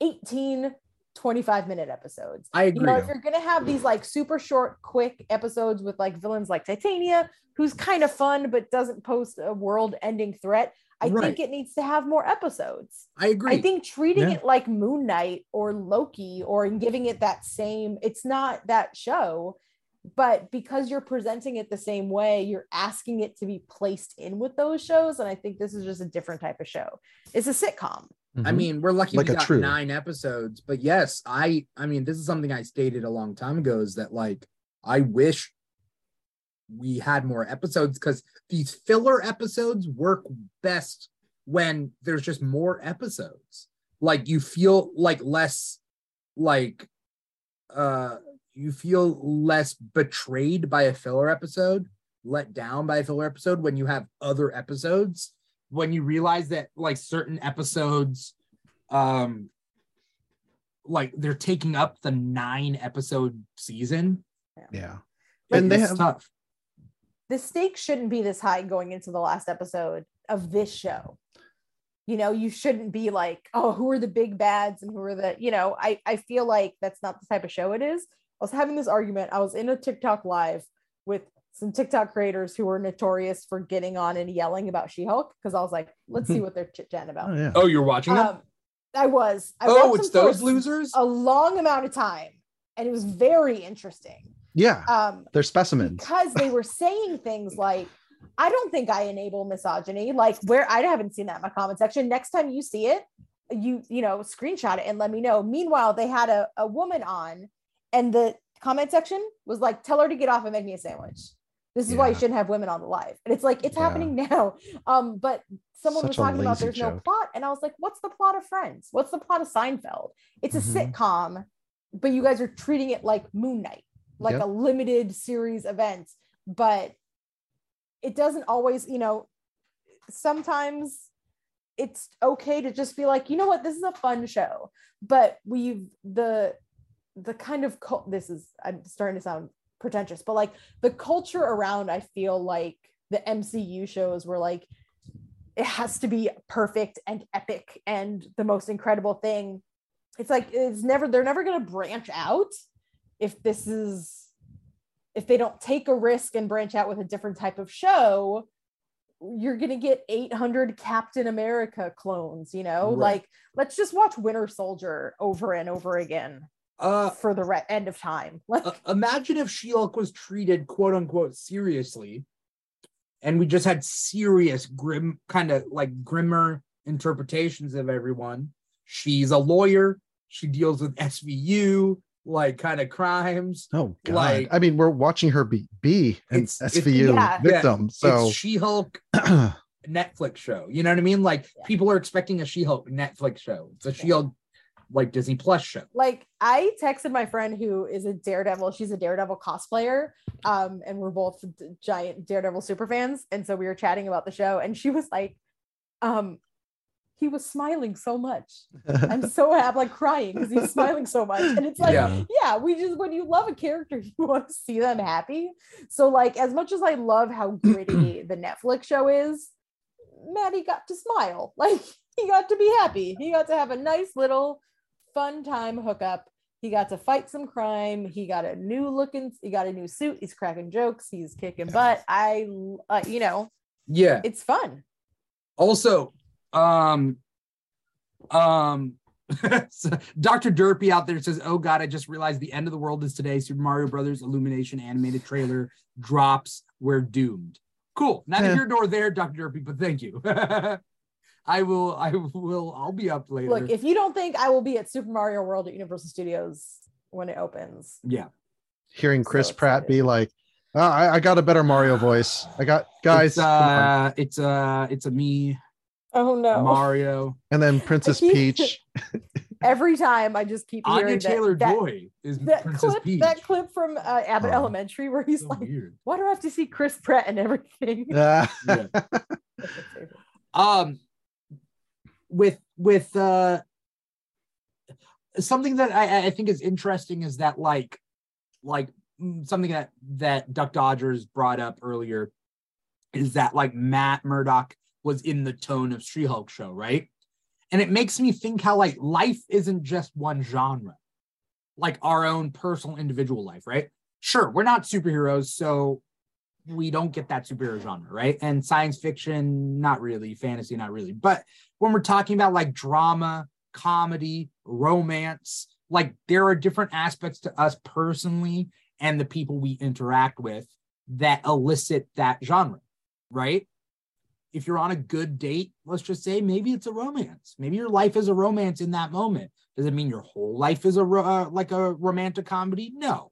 Speaker 1: 18 25 minute episodes.
Speaker 2: I
Speaker 1: You
Speaker 2: agree.
Speaker 1: know, if you're gonna have these like super short, quick episodes with like villains like Titania, who's kind of fun but doesn't pose a world-ending threat, I
Speaker 2: Right.
Speaker 1: think it needs to have more episodes.
Speaker 2: I agree.
Speaker 1: I think treating
Speaker 3: Yeah.
Speaker 1: it like Moon Knight or Loki or giving it that same, it's not that show. but because you're presenting it the same way, you're asking it to be placed in with those shows. And I think this is just a different type of show. It's a sitcom.
Speaker 2: I
Speaker 3: Mhm.
Speaker 2: mean, we're lucky
Speaker 3: Like
Speaker 2: we got
Speaker 3: true.
Speaker 2: nine episodes, but yes, I I mean, this is something I stated a long time ago is that like I wish we had more episodes because these filler episodes work best when there's just more episodes. Like you feel like less like uh you feel less betrayed by a filler episode, let down by a filler episode when you have other episodes when you realize that like certain episodes um like they're taking up the nine episode season
Speaker 3: yeah.
Speaker 2: and
Speaker 3: And they have-
Speaker 2: tough
Speaker 1: the stakes shouldn't be this high going into the last episode of this show. You know, you shouldn't be like, oh, who are the big bads and who are the, you know, I, I feel like that's not the type of show it is. I was having this argument. I was in a TikTok live with some TikTok creators who were notorious for getting on and yelling about She-Hulk because I was like, let's see what they're chit-chatting about.
Speaker 3: Oh yeah.
Speaker 2: oh you're watching them
Speaker 1: Um, I was. I
Speaker 2: oh it's those losers
Speaker 1: A long amount of time, and it was very interesting.
Speaker 3: Yeah.
Speaker 1: Um,
Speaker 3: They're specimens.
Speaker 1: because they were saying things like i don't think i enable misogyny. Like where i haven't seen that in my comment section. Next time you see it you you know screenshot it and let me know. Meanwhile they had a, a woman on and the comment section was like tell her to get off and make me a sandwich. This is why you shouldn't have women on the live. And it's like it's
Speaker 3: Yeah.
Speaker 1: happening now. Um but someone
Speaker 3: Such
Speaker 1: was talking about there's no plot and i was like what's the plot of friends? What's the plot of seinfeld? It's a
Speaker 3: Mhm.
Speaker 1: sitcom but you guys are treating it like moon knight like
Speaker 3: Yep.
Speaker 1: a limited series event but it doesn't always you know sometimes it's okay to just be like you know what? This is a fun show. But we've the the kind of cult this is i'm starting to sound pretentious but like the culture around i feel like the mcu shows were like it has to be perfect and epic and the most incredible thing. It's like it's never they're never going to branch out if this is if they don't take a risk and branch out with a different type of show you're going to get 800 captain america clones you know?
Speaker 2: Right.
Speaker 1: like let's just watch winter soldier over and over again
Speaker 2: uh
Speaker 1: for the re- end of time like
Speaker 2: uh, imagine if She-Hulk was treated quote unquote seriously and we just had serious grim kind of like grimmer interpretations of everyone. She's a lawyer. She deals with svu like kind of crimes
Speaker 3: Oh god.
Speaker 2: Like-
Speaker 3: I mean, we're watching her be be an
Speaker 2: It's- it's-
Speaker 3: SVU
Speaker 1: Yeah.
Speaker 3: victim. So
Speaker 2: she-hulk netflix show you know what i mean like
Speaker 1: Yeah.
Speaker 2: people are expecting a she-hulk netflix show it's a she-hulk like disney plus show
Speaker 1: like I texted my friend who is a Daredevil. She's a Daredevil cosplayer, um, and we're both d- giant Daredevil super fans. And so we were chatting about the show, and she was like, um, he was smiling so much. I'm so happy, like crying because he's smiling so much. And it's like,
Speaker 2: Yeah.
Speaker 1: yeah. we just when you love a character, you want to see them happy. So, like, as much as I love how gritty the Netflix show is, Maddie got to smile. Like he got to be happy. He got to have a nice little fun time hookup. He got to fight some crime. He got a new looking, he got a new suit. He's cracking jokes. He's kicking butt. I, uh, you know,
Speaker 2: yeah
Speaker 1: it's fun.
Speaker 2: also um um so dr derpy out there says oh god i just realized the end of the world is today. Super mario brothers illumination animated trailer drops. We're doomed. Cool. Neither
Speaker 3: Yeah.
Speaker 2: here nor there dr derpy but thank you. I will i will i'll be up later.
Speaker 1: Look, if you don't think I will be at Super Mario World at Universal Studios when it opens,
Speaker 2: yeah.
Speaker 3: Hearing
Speaker 1: So
Speaker 3: Chris Pratt be like, oh, I, I got a better Mario voice. I got guys.
Speaker 2: it's
Speaker 3: come
Speaker 2: uh it's uh it's a me
Speaker 1: oh no.
Speaker 2: mario
Speaker 3: And then Princess
Speaker 1: He-
Speaker 3: Peach.
Speaker 1: Every time I just keep
Speaker 2: anya
Speaker 1: hearing that-
Speaker 2: taylor
Speaker 1: that,
Speaker 2: joy is
Speaker 1: that
Speaker 2: princess
Speaker 1: clip,
Speaker 2: peach
Speaker 1: that clip from uh, Abbott
Speaker 3: Oh.
Speaker 1: Elementary where he's
Speaker 2: So
Speaker 1: like,
Speaker 2: weird.
Speaker 1: why do I have to see Chris Pratt and everything?
Speaker 3: Uh,
Speaker 2: Yeah.
Speaker 1: That's my favorite.
Speaker 2: um with with uh something that I, I think is interesting is that like like mm, something that that Duck Dodgers brought up earlier is that like Matt Murdock was in the tone of She-Hulk show, right? And it makes me think how like life isn't just one genre, like our own personal individual life, right? Sure, we're not superheroes, so we don't get that superhero genre, right? And science fiction, not really, fantasy, not really. But when we're talking about like drama, comedy, romance, like there are different aspects to us personally. and the people we interact with that elicit that genre, right? If you're on a good date, let's just say maybe it's a romance. Maybe your life is a romance in that moment. Does it mean your whole life is a uh, like a romantic comedy? No.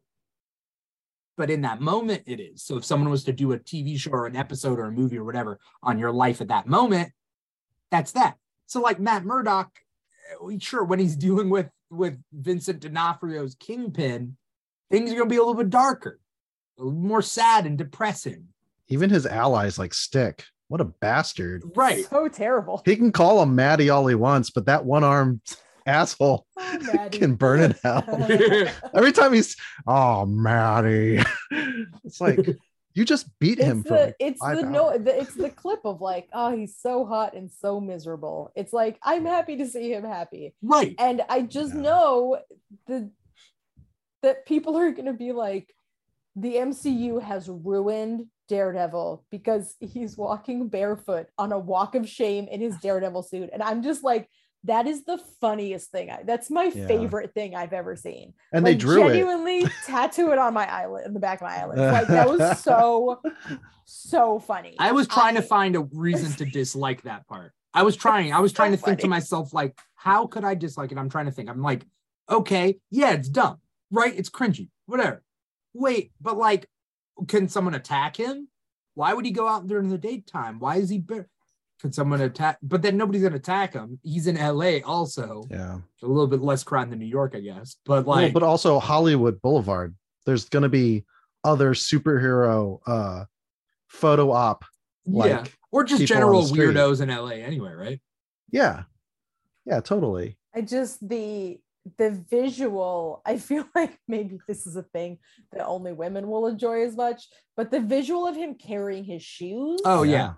Speaker 2: But in that moment, it is. So if someone was to do a TV show or an episode or a movie or whatever on your life at that moment, that's that. So like Matt Murdock, uh, sure, when he's dealing with with Vincent D'Onofrio's Kingpin, things are gonna be a little bit darker, more sad and depressing.
Speaker 3: Even his allies like Stick. What a bastard.
Speaker 2: Right.
Speaker 1: So terrible.
Speaker 3: He can call him Maddie all he wants, but that one armed asshole
Speaker 1: Oh,
Speaker 3: can burn in hell. Every time he's, oh, Maddie. it's like, you just beat him
Speaker 1: it's
Speaker 3: for
Speaker 1: the
Speaker 3: like
Speaker 1: it's
Speaker 3: five
Speaker 1: the no the, it's the clip of like oh he's so hot and so miserable it's like i'm happy to see him happy
Speaker 2: right.
Speaker 1: and i just
Speaker 3: Yeah.
Speaker 1: know the that people are going to be like the mcu has ruined daredevil because he's walking barefoot on a walk of shame in his daredevil suit and i'm just like that is the funniest thing I, that's my
Speaker 3: Yeah.
Speaker 1: favorite thing i've ever seen
Speaker 3: and they
Speaker 1: like,
Speaker 3: drew it.
Speaker 1: genuinely tattoo it on my eyelid in the back of my eyelid like that was so so funny
Speaker 2: I was trying to find a reason to dislike that part. I was trying. I was trying to
Speaker 1: So
Speaker 2: think to myself, like, how could I dislike it? I'm trying to think. I'm like, okay, yeah, it's dumb, right? It's cringy, whatever. Wait, but like, can someone attack him? Why would he go out during the daytime? Why is he? Bar- Could someone attack? But then nobody's gonna attack him. He's in L.A. also.
Speaker 3: yeah.
Speaker 2: A little bit less crime than New York, I guess. But
Speaker 3: Well,
Speaker 2: like,
Speaker 3: but also Hollywood Boulevard. There's going to be other superhero uh photo op. Like,
Speaker 2: yeah, or just general weirdos in L.A. anyway, right?
Speaker 3: yeah. Yeah, totally.
Speaker 1: I just the the visual, I feel like maybe this is a thing that only women will enjoy as much, but the visual of him carrying his shoes
Speaker 2: Oh yeah.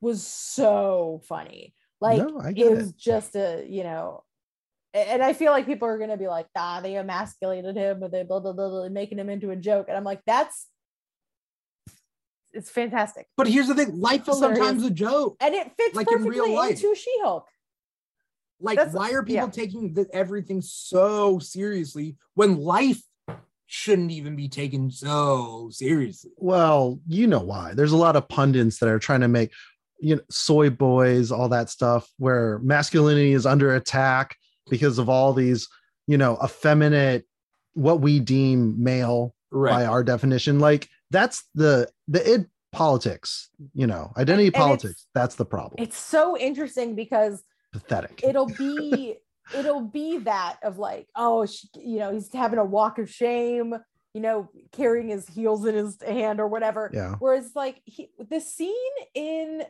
Speaker 1: was so funny. Like
Speaker 3: No,
Speaker 1: it
Speaker 3: it.
Speaker 1: was just a, you know, and I feel like people are gonna be like, ah, they emasculated him, or they blah blah blah, blah making him into a joke. And I'm like, that's it's fantastic.
Speaker 2: But here's the thing: life is
Speaker 1: Hilarious.
Speaker 2: sometimes a joke.
Speaker 1: And it fits
Speaker 2: Like in
Speaker 1: perfectly
Speaker 2: real life.
Speaker 1: into She-Hulk.
Speaker 2: Like,
Speaker 1: That's-
Speaker 2: why are people
Speaker 1: yeah.
Speaker 2: taking the, everything so seriously when life shouldn't even be taken so seriously?
Speaker 3: Well, you know why. There's a lot of pundits that are trying to make you know soy boys, all that stuff where masculinity is under attack because of all these, you know, effeminate what we deem male by our definition. Like that's the the id politics, you know, identity
Speaker 1: And it's-
Speaker 3: politics. That's the problem.
Speaker 1: It's so interesting because
Speaker 3: Pathetic.
Speaker 1: it'll be it'll be that of like oh sh you know he's having a walk of shame you know carrying his heels in his hand or whatever
Speaker 3: yeah.
Speaker 1: whereas like he, the scene in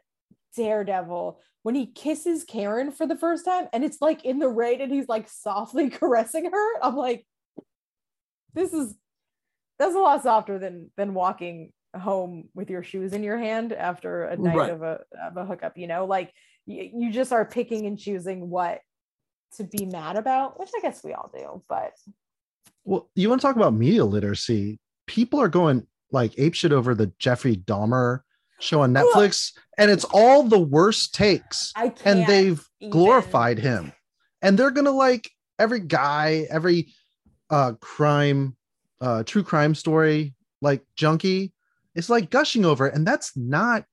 Speaker 1: daredevil when he kisses karen for the first time and it's like in the rain and he's like softly caressing her i'm like this is that's a lot softer than than walking home with your shoes in your hand after a night
Speaker 2: Right.
Speaker 1: of a of a hookup you know like you, you just are picking and choosing what to be mad about which i guess we all do but
Speaker 3: Well, you want to talk about media literacy? People are going like apeshit over the Jeffrey Dahmer show on Netflix, and it's all the worst takes,
Speaker 1: i can't
Speaker 3: and they've
Speaker 1: even-
Speaker 3: glorified him, and they're gonna like every guy, every uh crime, uh true crime story, like junkie, is like gushing over it, and that's not,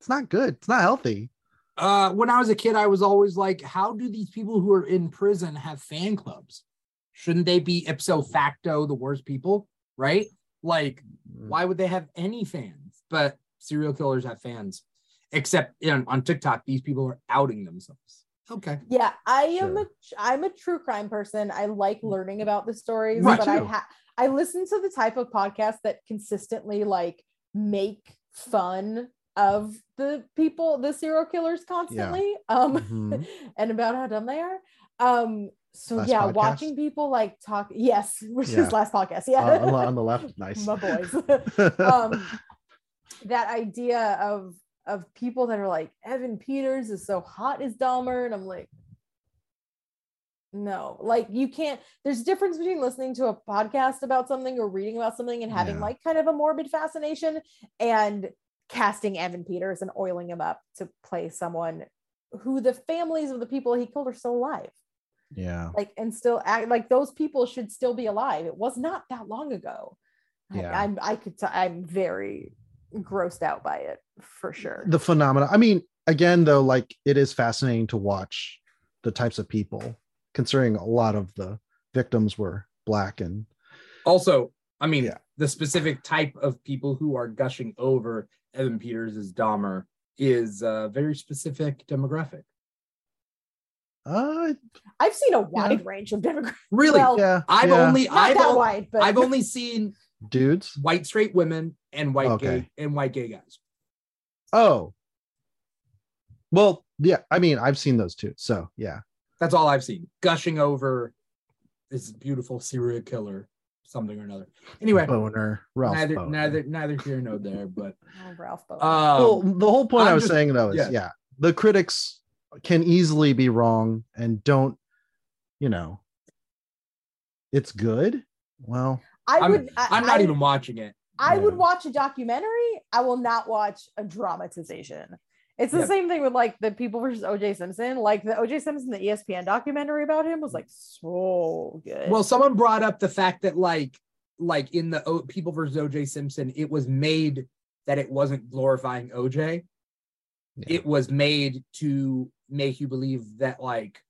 Speaker 3: it's not good. It's not healthy.
Speaker 2: Uh, when I was a kid, I was always like, how do these people who are in prison have fan clubs? Shouldn't they be ipso facto the worst people? Right? Like, why would they have any fans? But serial killers have fans, except you know, on TikTok, these people are outing themselves. Okay.
Speaker 1: Yeah, I am
Speaker 3: Sure.
Speaker 1: a I'm a true crime person. I like learning about the stories,
Speaker 2: Right,
Speaker 1: but I
Speaker 3: too.
Speaker 1: ha- I listen to the type of podcast that consistently like make fun of the people, the serial killers constantly. Um
Speaker 3: Mhm.
Speaker 1: and about how dumb they are. Um so
Speaker 3: Last
Speaker 1: yeah,
Speaker 3: podcast?
Speaker 1: watching people like talk yes, which
Speaker 3: Yeah.
Speaker 1: is last podcast.
Speaker 3: Uh,
Speaker 1: Yeah.
Speaker 3: on, the, on the left, nice.
Speaker 1: My boys. um that idea of of people that are like Evan Peters is so hot as Dahmer, and I'm like, no, like you can't. There's a difference between listening to a podcast about something or reading about something and having
Speaker 3: Yeah.
Speaker 1: like kind of a morbid fascination and casting Evan Peters and oiling him up to play someone who the families of the people he killed are still alive.
Speaker 3: Yeah.
Speaker 1: like and still act like those people should still be alive it was not that long ago Like,
Speaker 3: Yeah.
Speaker 1: i'm i could t- i'm very grossed out by it for sure
Speaker 3: The phenomena. I mean, again, though, like it is fascinating to watch the types of people, considering a lot of the victims were black and
Speaker 2: Also, I mean,
Speaker 3: Yeah.
Speaker 2: the specific type of people who are gushing over Evan Peters as Dahmer is a very specific demographic.
Speaker 3: uh
Speaker 1: i've seen a wide range of demographics
Speaker 2: Really,
Speaker 1: Well,
Speaker 3: yeah.
Speaker 2: I've
Speaker 3: yeah.
Speaker 2: only
Speaker 1: not
Speaker 2: I've,
Speaker 1: that
Speaker 2: on-
Speaker 1: wide but
Speaker 2: I've only seen
Speaker 3: dudes.
Speaker 2: white straight women and white
Speaker 3: Okay.
Speaker 2: gay and white gay guys.
Speaker 3: Oh. Well, yeah, I mean, I've seen those too. So yeah.
Speaker 2: That's all I've seen. Gushing over this beautiful serial killer, something or another. Anyway,
Speaker 3: Boner, Ralph.
Speaker 2: neither
Speaker 3: Boner.
Speaker 2: neither nener here nor there, but
Speaker 1: Oh, ralph Bowen.
Speaker 2: um,
Speaker 3: well, the whole point i
Speaker 2: I'm
Speaker 3: was
Speaker 2: just-
Speaker 3: saying though is
Speaker 2: yeah.
Speaker 3: yeah. the critics can easily be wrong and don't you know it's good well
Speaker 1: i
Speaker 2: I'm-
Speaker 1: would I,
Speaker 2: I'm not
Speaker 1: I-
Speaker 2: even watching it.
Speaker 1: I would watch a documentary. I will not watch a dramatization. It's the
Speaker 2: Yeah.
Speaker 1: same thing with like the people versus OJ Simpson. Like the OJ Simpson, the ESPN documentary about him was like so good.
Speaker 2: Well, someone brought up the fact that like like in the o- People versus OJ Simpson, it was made that it wasn't glorifying OJ.
Speaker 3: Yeah.
Speaker 2: It was made to make you believe that like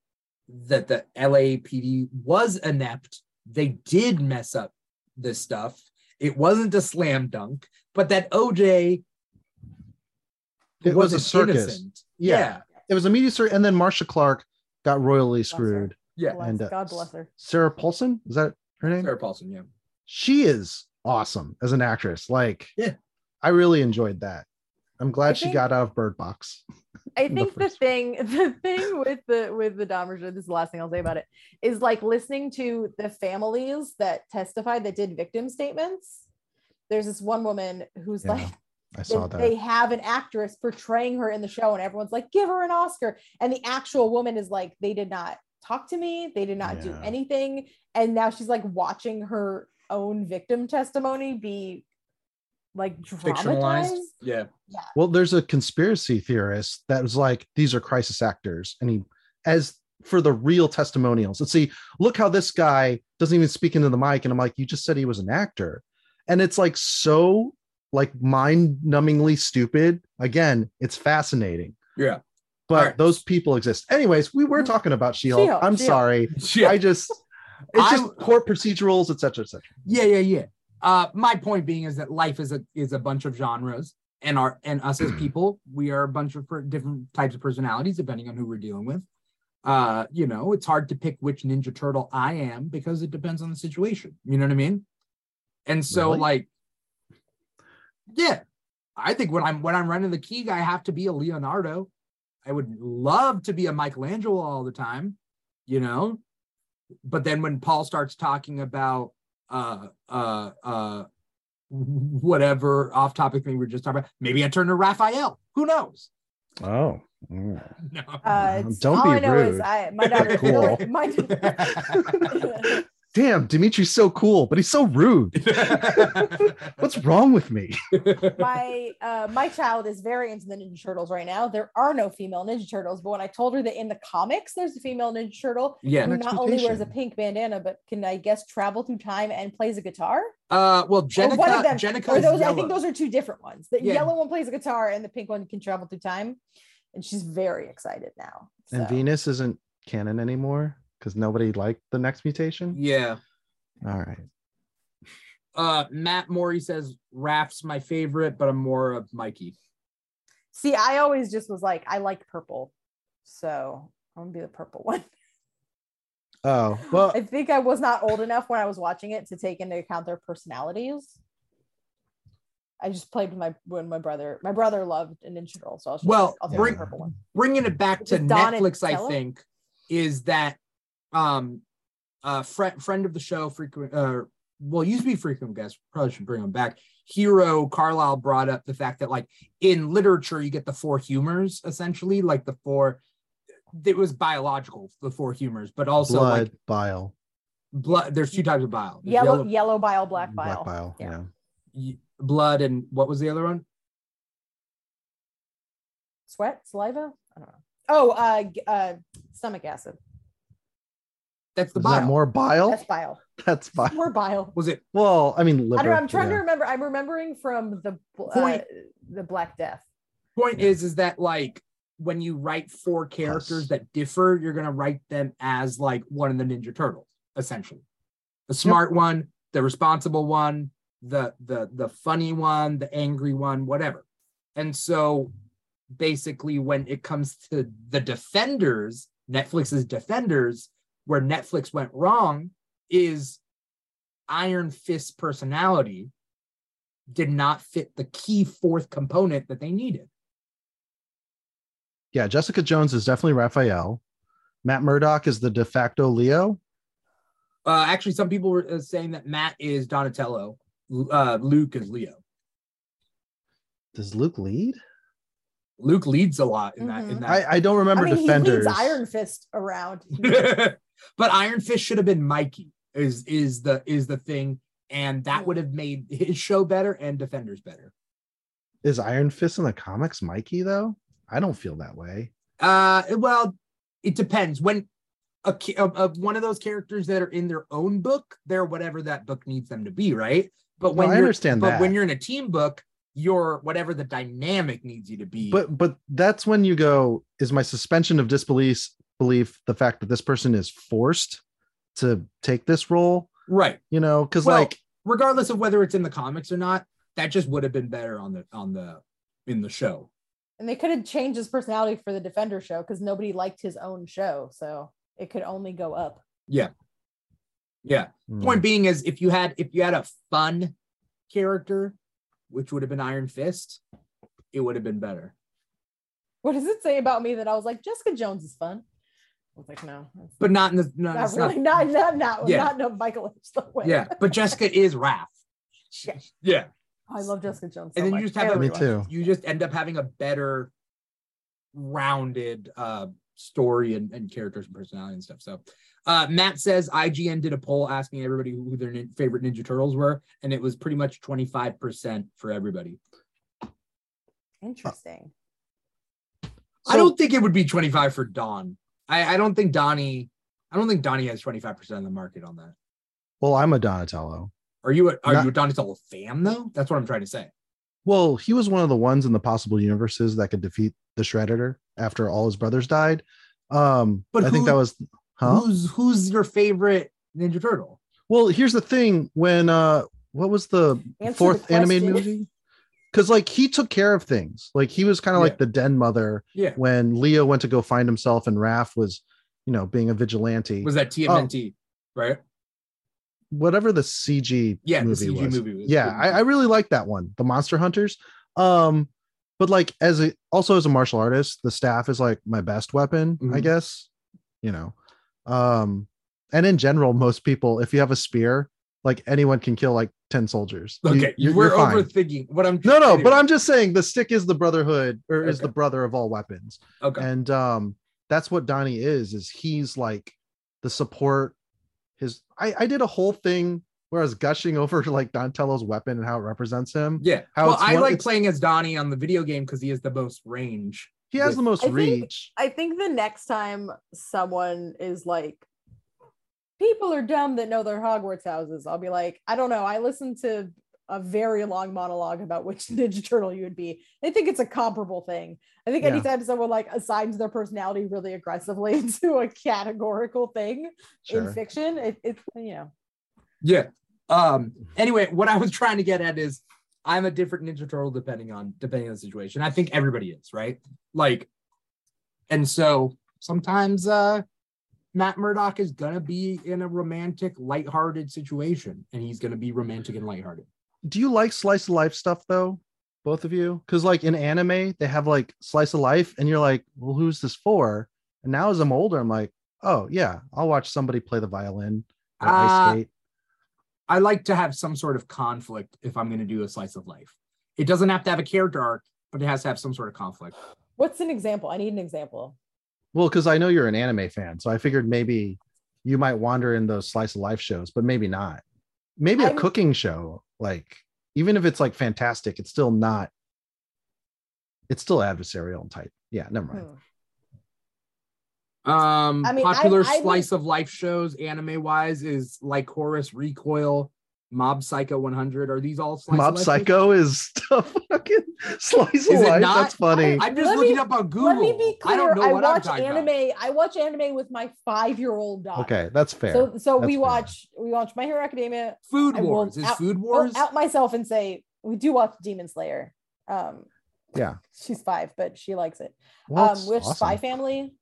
Speaker 2: that the LAPD was inept. They did mess up this stuff. It wasn't a slam dunk, but that OJ
Speaker 3: It was a circus. Yeah.
Speaker 2: yeah.
Speaker 3: it was a media circus. and then marcia clark got royally screwed
Speaker 2: Yeah.
Speaker 1: Bless-
Speaker 3: and uh,
Speaker 1: God bless her.
Speaker 3: sarah paulson is that her name
Speaker 2: Sarah Paulson, yeah.
Speaker 3: she is awesome as an actress like
Speaker 2: Yeah.
Speaker 3: i really enjoyed that i'm glad
Speaker 1: I
Speaker 3: she
Speaker 1: think-
Speaker 3: got out of bird box
Speaker 1: I think the
Speaker 3: first-
Speaker 1: thing, the thing with the with the Dahmer show, this is the last thing I'll say about it, is like listening to the families that testified that did victim statements. There's this one woman who's
Speaker 3: Yeah,
Speaker 1: like,
Speaker 3: i saw
Speaker 1: that
Speaker 3: that
Speaker 1: they have an actress portraying her in the show and everyone's like give her an oscar and the actual woman is like they did not talk to me they did not do anything and now she's like watching her own victim testimony be like
Speaker 2: Fictionalized.
Speaker 1: dramatized
Speaker 2: Yeah.
Speaker 3: Well, there's a conspiracy theorist that was like, these are crisis actors. And he, as for the real testimonials, let's see, look how this guy doesn't even speak into the mic. And I'm like, you just said he was an actor. And it's like so like mind numbingly stupid. Again, it's fascinating.
Speaker 2: Yeah.
Speaker 3: But
Speaker 2: All right.
Speaker 3: those people exist. Anyways, we were talking about She-Hulk.
Speaker 1: She-Hulk,
Speaker 3: I'm
Speaker 1: She-Hulk.
Speaker 3: sorry.
Speaker 2: Yeah.
Speaker 3: I just it's
Speaker 2: I-
Speaker 3: just court procedurals, etc., cetera, et cetera.
Speaker 2: Yeah, yeah, yeah. Uh, my point being is that life is a is a bunch of genres, and our and us as people, we are a bunch of per- different types of personalities depending on who we're dealing with. Uh, you know, it's hard to pick which Ninja Turtle I am because it depends on the situation. You know what I mean? And so,
Speaker 3: Really?
Speaker 2: like, yeah, I think when I'm when I'm running the key, I have to be a Leonardo. I would love to be a Michelangelo all the time, you know. But then when Paul starts talking about uh uh uh whatever off topic thing we are just talking about, maybe I turn to Raphael. Who knows?
Speaker 3: Oh. mm.
Speaker 2: No.
Speaker 1: uh it's-
Speaker 3: Don't
Speaker 1: all
Speaker 3: be
Speaker 1: I know is
Speaker 3: rude.
Speaker 1: I, my daughter
Speaker 3: Cool.
Speaker 1: my,
Speaker 3: Damn, Dimithri's so cool, but he's so rude. What's wrong with me?
Speaker 1: my uh my child is very into the ninja turtles right now there are no female ninja turtles but when i told her that in the comics there's a female ninja turtle
Speaker 2: yeah.
Speaker 1: who not only wears a pink bandana but can i guess travel through time and plays a guitar
Speaker 2: Uh well
Speaker 1: Or
Speaker 2: Jennika,
Speaker 1: one of them
Speaker 2: Jennika
Speaker 1: or
Speaker 2: is
Speaker 1: those i think those are two different ones the
Speaker 2: Yeah.
Speaker 1: yellow one plays a guitar and the pink one can travel through time and she's very excited now
Speaker 3: And. Venus isn't canon anymore because nobody liked the next mutation.
Speaker 2: yeah.
Speaker 3: All right.
Speaker 2: Uh Matt Morey says Raph's my favorite, but I'm more of Mikey.
Speaker 1: see i always just was like i like purple so i'm gonna be the purple one
Speaker 3: Oh, well,
Speaker 1: i think i was not old enough when i was watching it to take into account their personalities I just played with my when my brother my brother loved a Ninja Turtle, so I was just
Speaker 2: Well,
Speaker 1: like, I'll take
Speaker 2: bring-
Speaker 1: the purple one.
Speaker 2: bringing it back to
Speaker 1: With Don and
Speaker 2: Netflix, I think, is that um a friend friend of the show, frequent uh well, used to be frequent guest, probably should bring him back. Hero Carlisle brought up the fact that like in literature you get the four humors essentially, like the four it was biological, the four humors, but also
Speaker 3: blood,
Speaker 2: like
Speaker 3: bile,
Speaker 2: blood. There's two types of bile. There's
Speaker 1: Yellow, yellow bile, black bile.
Speaker 3: black bile.
Speaker 1: Yeah.
Speaker 3: Yeah.
Speaker 2: blood, and what was the other one?
Speaker 1: Sweat, saliva. I don't know. Oh, uh, uh, stomach acid.
Speaker 2: That's the
Speaker 3: Is
Speaker 2: bile.
Speaker 3: that more bile?
Speaker 1: That's bile.
Speaker 3: That's bile.
Speaker 1: More bile.
Speaker 2: Was it
Speaker 3: Well, I mean, liver.
Speaker 1: I don't know. I'm trying to remember. I'm remembering from the bl- uh, the Black Death.
Speaker 2: point is is that like when you write four characters
Speaker 3: Plus.
Speaker 2: that differ, you're gonna write them as like one of the Ninja Turtles, essentially. The smart one, the responsible one, the the the funny one, the angry one, whatever. And so basically when it comes to the defenders, Netflix's defenders, where Netflix went wrong is Iron Fist personality did not fit the key fourth component that they needed.
Speaker 3: Yeah, Jessica Jones is definitely Raphael. Matt Murdock is the de facto Leo.
Speaker 2: Uh, actually, some people were uh, saying that Matt is Donatello, uh, Luke is Leo.
Speaker 3: Does Luke lead?
Speaker 2: Luke leads a lot in that. In
Speaker 1: Mhm.
Speaker 3: I,
Speaker 2: that.
Speaker 3: I don't remember
Speaker 1: I mean,
Speaker 3: defenders.
Speaker 1: he leads Iron Fist around.
Speaker 2: but Iron Fist should have been Mikey. Is is the is the thing, and that would have made his show better and Defenders better.
Speaker 3: Is Iron Fist in the comics Mikey though? I don't feel that way.
Speaker 2: Uh, well, it depends. When a, a, a one of those characters that are in their own book, they're whatever that book needs them to be, right? But when
Speaker 3: No, I
Speaker 2: you're-
Speaker 3: understand
Speaker 2: but
Speaker 3: that.
Speaker 2: when you're in a team book, you're whatever the dynamic needs you to be.
Speaker 3: But but that's when you go, is my suspension of disbelief belief the fact that this person is forced to take this role?
Speaker 2: right,
Speaker 3: You know, because
Speaker 2: Well,
Speaker 3: like
Speaker 2: regardless of whether it's in the comics or not, that just would have been better on the on the in the show.
Speaker 1: and they could have changed his personality for the Defender show because nobody liked his own show, so it could only go up.
Speaker 2: Yeah. Yeah.
Speaker 3: hmm,
Speaker 2: Point being is if you had if you had a fun character, which would have been Iron Fist, it would have been better.
Speaker 1: What does it say about me that I was like Jessica Jones is fun? I was like, no,
Speaker 2: But not in the no,
Speaker 1: not really, not not not,
Speaker 2: Yeah.
Speaker 1: not no Michael Lynch way.
Speaker 2: yeah. But Jessica is Raph.
Speaker 1: Yeah.
Speaker 2: Yeah.
Speaker 1: I love Jessica Jones.
Speaker 2: And
Speaker 1: so
Speaker 2: then you just have a-
Speaker 3: Me too.
Speaker 2: You just end up having a better rounded uh story and, and characters and personality and stuff. So uh Matt says IGN did a poll asking everybody who their nin- favorite Ninja Turtles were, and it was pretty much 25% for everybody.
Speaker 1: Interesting.
Speaker 2: I don't think it would be 25 for Don. I, I don't think Donnie, I don't think Donnie has 25% of the market on that.
Speaker 3: Well, I'm a Donatello.
Speaker 2: Are you a, are
Speaker 3: Not-
Speaker 2: you a Donatello fan though? That's what I'm trying to say.
Speaker 3: Well, he was one of the ones in the possible universes that could defeat the Shredder after all his brothers died. Um,
Speaker 2: But
Speaker 3: I think that was huh?
Speaker 2: Who's who's your favorite Ninja Turtle?
Speaker 3: Well, here's the thing: when uh, what was the
Speaker 1: Answer the
Speaker 3: fourth animated movie? Because like he took care of things. Like he was kind of
Speaker 2: Yeah.
Speaker 3: like the den mother
Speaker 2: Yeah.
Speaker 3: when Leo went to go find himself, and Raph was, you know, being a vigilante.
Speaker 2: Was that TMNT, right?
Speaker 3: Whatever the CG
Speaker 2: Yeah, the CG
Speaker 3: was.
Speaker 2: movie was
Speaker 3: yeah. I, I really like that one, the Monster Hunters. Um, but like as a also as a martial artist, the staff is like my best weapon, I
Speaker 2: Mhm.
Speaker 3: guess. You know, um, and in general, most people, if you have a spear, like anyone can kill like ten soldiers.
Speaker 2: Okay,
Speaker 3: you're-
Speaker 2: we're
Speaker 3: you're
Speaker 2: overthinking what I'm.
Speaker 3: No, no, but I'm just saying the stick is the brotherhood or is the brother of all weapons.
Speaker 2: okay.
Speaker 3: And um that's what Donnie is, is he's like the support. His I, I did a whole thing where I was gushing over like Donatello's weapon and how it represents him.
Speaker 2: yeah,
Speaker 3: how
Speaker 2: well,
Speaker 3: it's
Speaker 2: I
Speaker 3: one-
Speaker 2: like
Speaker 3: it's-
Speaker 2: playing as Donnie on the video game because he has the most range.
Speaker 3: He has
Speaker 2: with-
Speaker 3: the most
Speaker 1: I think-
Speaker 3: reach.
Speaker 1: I think the next time someone is like, people are dumb that know their Hogwarts houses, I'll be like, I don't know. I listened to a very long monologue about which Ninja Turtle you would be. I think it's a comparable thing. I think
Speaker 3: Yeah.
Speaker 1: anytime someone like assigns their personality really aggressively to a categorical thing in fiction, it, it's you know.
Speaker 2: Yeah. Um. Anyway, what I was trying to get at is I'm a different Ninja Turtle depending on depending on the situation. I think everybody is right. Like, and so sometimes uh Matt Murdock is gonna be in a romantic, lighthearted situation, and he's gonna be romantic and lighthearted.
Speaker 3: Do you like slice of life stuff though? Both of you? Because like in anime, they have like slice of life, and you're like, well, who's this for? And now as I'm older, I'm like, oh yeah, I'll watch somebody play the violin or ice
Speaker 2: Uh,
Speaker 3: skate.
Speaker 2: I like to have some sort of conflict if I'm gonna do a slice of life. It doesn't have to have a character arc, but it has to have some sort of conflict.
Speaker 1: What's an example? I need an example.
Speaker 3: Well, because I know you're an anime fan, so I figured maybe you might wander in those slice of life shows, but maybe not. Maybe a
Speaker 1: I'm-
Speaker 3: cooking show, like even if it's like fantastic, it's still not. It's still adversarial and type. Yeah, never mind.
Speaker 1: Hmm.
Speaker 2: Um,
Speaker 1: I mean,
Speaker 2: popular
Speaker 1: I would-
Speaker 2: slice of life shows, anime wise, is like Lycoris, Recoil, Mob Psycho 100. Are these all slice of
Speaker 3: Mob
Speaker 2: life?
Speaker 3: Psycho is a fucking slice
Speaker 2: Is
Speaker 3: of life.
Speaker 2: not?
Speaker 3: That's funny.
Speaker 2: I'm just
Speaker 1: Let
Speaker 2: looking
Speaker 1: me-
Speaker 2: up on Google.
Speaker 1: Let me be
Speaker 2: I don't know
Speaker 1: I,
Speaker 2: what I'm
Speaker 1: watch
Speaker 2: talking
Speaker 1: anime.
Speaker 2: about.
Speaker 1: I watch anime with my five-year-old daughter.
Speaker 3: okay, that's fair.
Speaker 1: So so
Speaker 3: That's
Speaker 1: we
Speaker 3: fair.
Speaker 1: watch we watch My Hero Academia.
Speaker 2: Food
Speaker 1: I
Speaker 2: Wars. Is
Speaker 1: out-
Speaker 2: Food Wars?
Speaker 1: out myself and say we do watch Demon Slayer. Um,
Speaker 3: Yeah.
Speaker 1: she's five, but she likes it.
Speaker 3: Well,
Speaker 1: um,
Speaker 3: it's
Speaker 1: which
Speaker 3: awesome.
Speaker 1: Spy Family?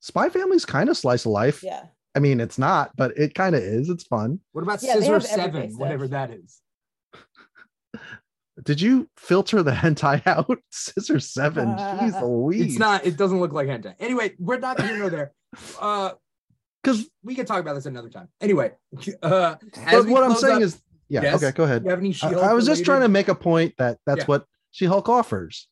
Speaker 3: Spy Family's kind of slice of life.
Speaker 1: Yeah,
Speaker 3: I mean, it's not, but it kind of is. It's fun.
Speaker 2: What about
Speaker 1: Yeah,
Speaker 2: Scissor Seven? Whatever that is.
Speaker 3: Did you filter the hentai out? Scissor Seven. Jeez Louise.
Speaker 2: It's not. It doesn't look like hentai. Anyway, we're not here nor there. Uh,
Speaker 3: because.
Speaker 2: we can talk about this another time. Anyway, uh,
Speaker 3: But what I'm saying
Speaker 2: up-
Speaker 3: is, yeah.
Speaker 2: Yes?
Speaker 3: Okay, go ahead.
Speaker 2: you have any
Speaker 3: I,
Speaker 2: She-Hulk
Speaker 3: I was just trying to make a point that that's
Speaker 2: Yeah.
Speaker 3: what She-Hulk offers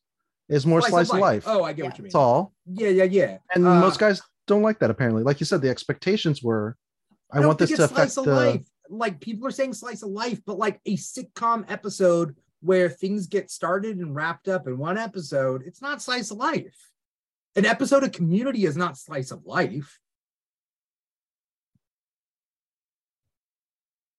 Speaker 3: is more slice, of life.
Speaker 2: Oh, I get
Speaker 1: Yeah.
Speaker 2: what you mean.
Speaker 3: That's all.
Speaker 2: Yeah, yeah, yeah.
Speaker 3: And
Speaker 2: Uh,
Speaker 3: most guys don't like that. Apparently, like you said, the expectations were, I,
Speaker 2: don't
Speaker 3: want this to affect the.
Speaker 2: life. Like people are saying slice of life, but like a sitcom episode where things get started and wrapped up in one episode, it's not slice of life. An episode of Community is not slice of life.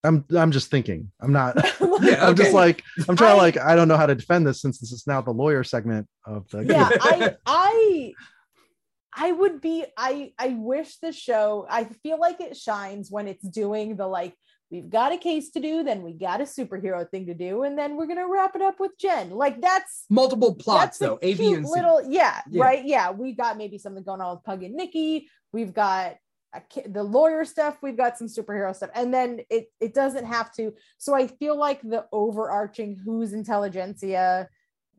Speaker 3: I'm I'm just thinking. I'm not.
Speaker 2: Yeah,
Speaker 3: I'm just like I'm trying
Speaker 1: I-
Speaker 3: to like I don't know how to defend this since this is now the lawyer segment of the.
Speaker 1: yeah. I I I would be. I I wish the show. I feel like it shines when it's doing the like. We've got a case to do, then we got a superhero thing to do, and then we're gonna wrap it up with Jen. Like that's
Speaker 2: Multiple plots
Speaker 1: that's
Speaker 2: though. A, B,
Speaker 1: cute
Speaker 2: and C.
Speaker 1: little yeah,
Speaker 2: Yeah.
Speaker 1: right yeah we've got maybe something going on with pug and nikki we've got a, the lawyer stuff we've got some superhero stuff and then it it doesn't have to so i feel like the overarching who's intelligencia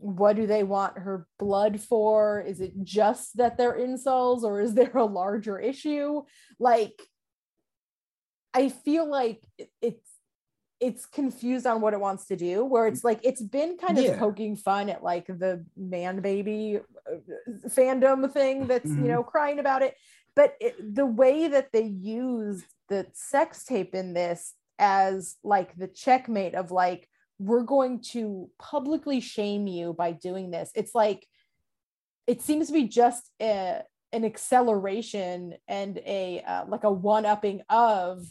Speaker 1: what do they want her blood for is it just that they're incels or is there a larger issue like i feel like it's it's confused on what it wants to do where it's like it's been kind of
Speaker 2: Yeah.
Speaker 1: poking fun at like the man baby uh, fandom thing that's
Speaker 2: Mhm.
Speaker 1: you know crying about it but it, the way that they used the sex tape in this as like the checkmate of like we're going to publicly shame you by doing this it's like it seems to be just a, an acceleration and a uh, like a one upping of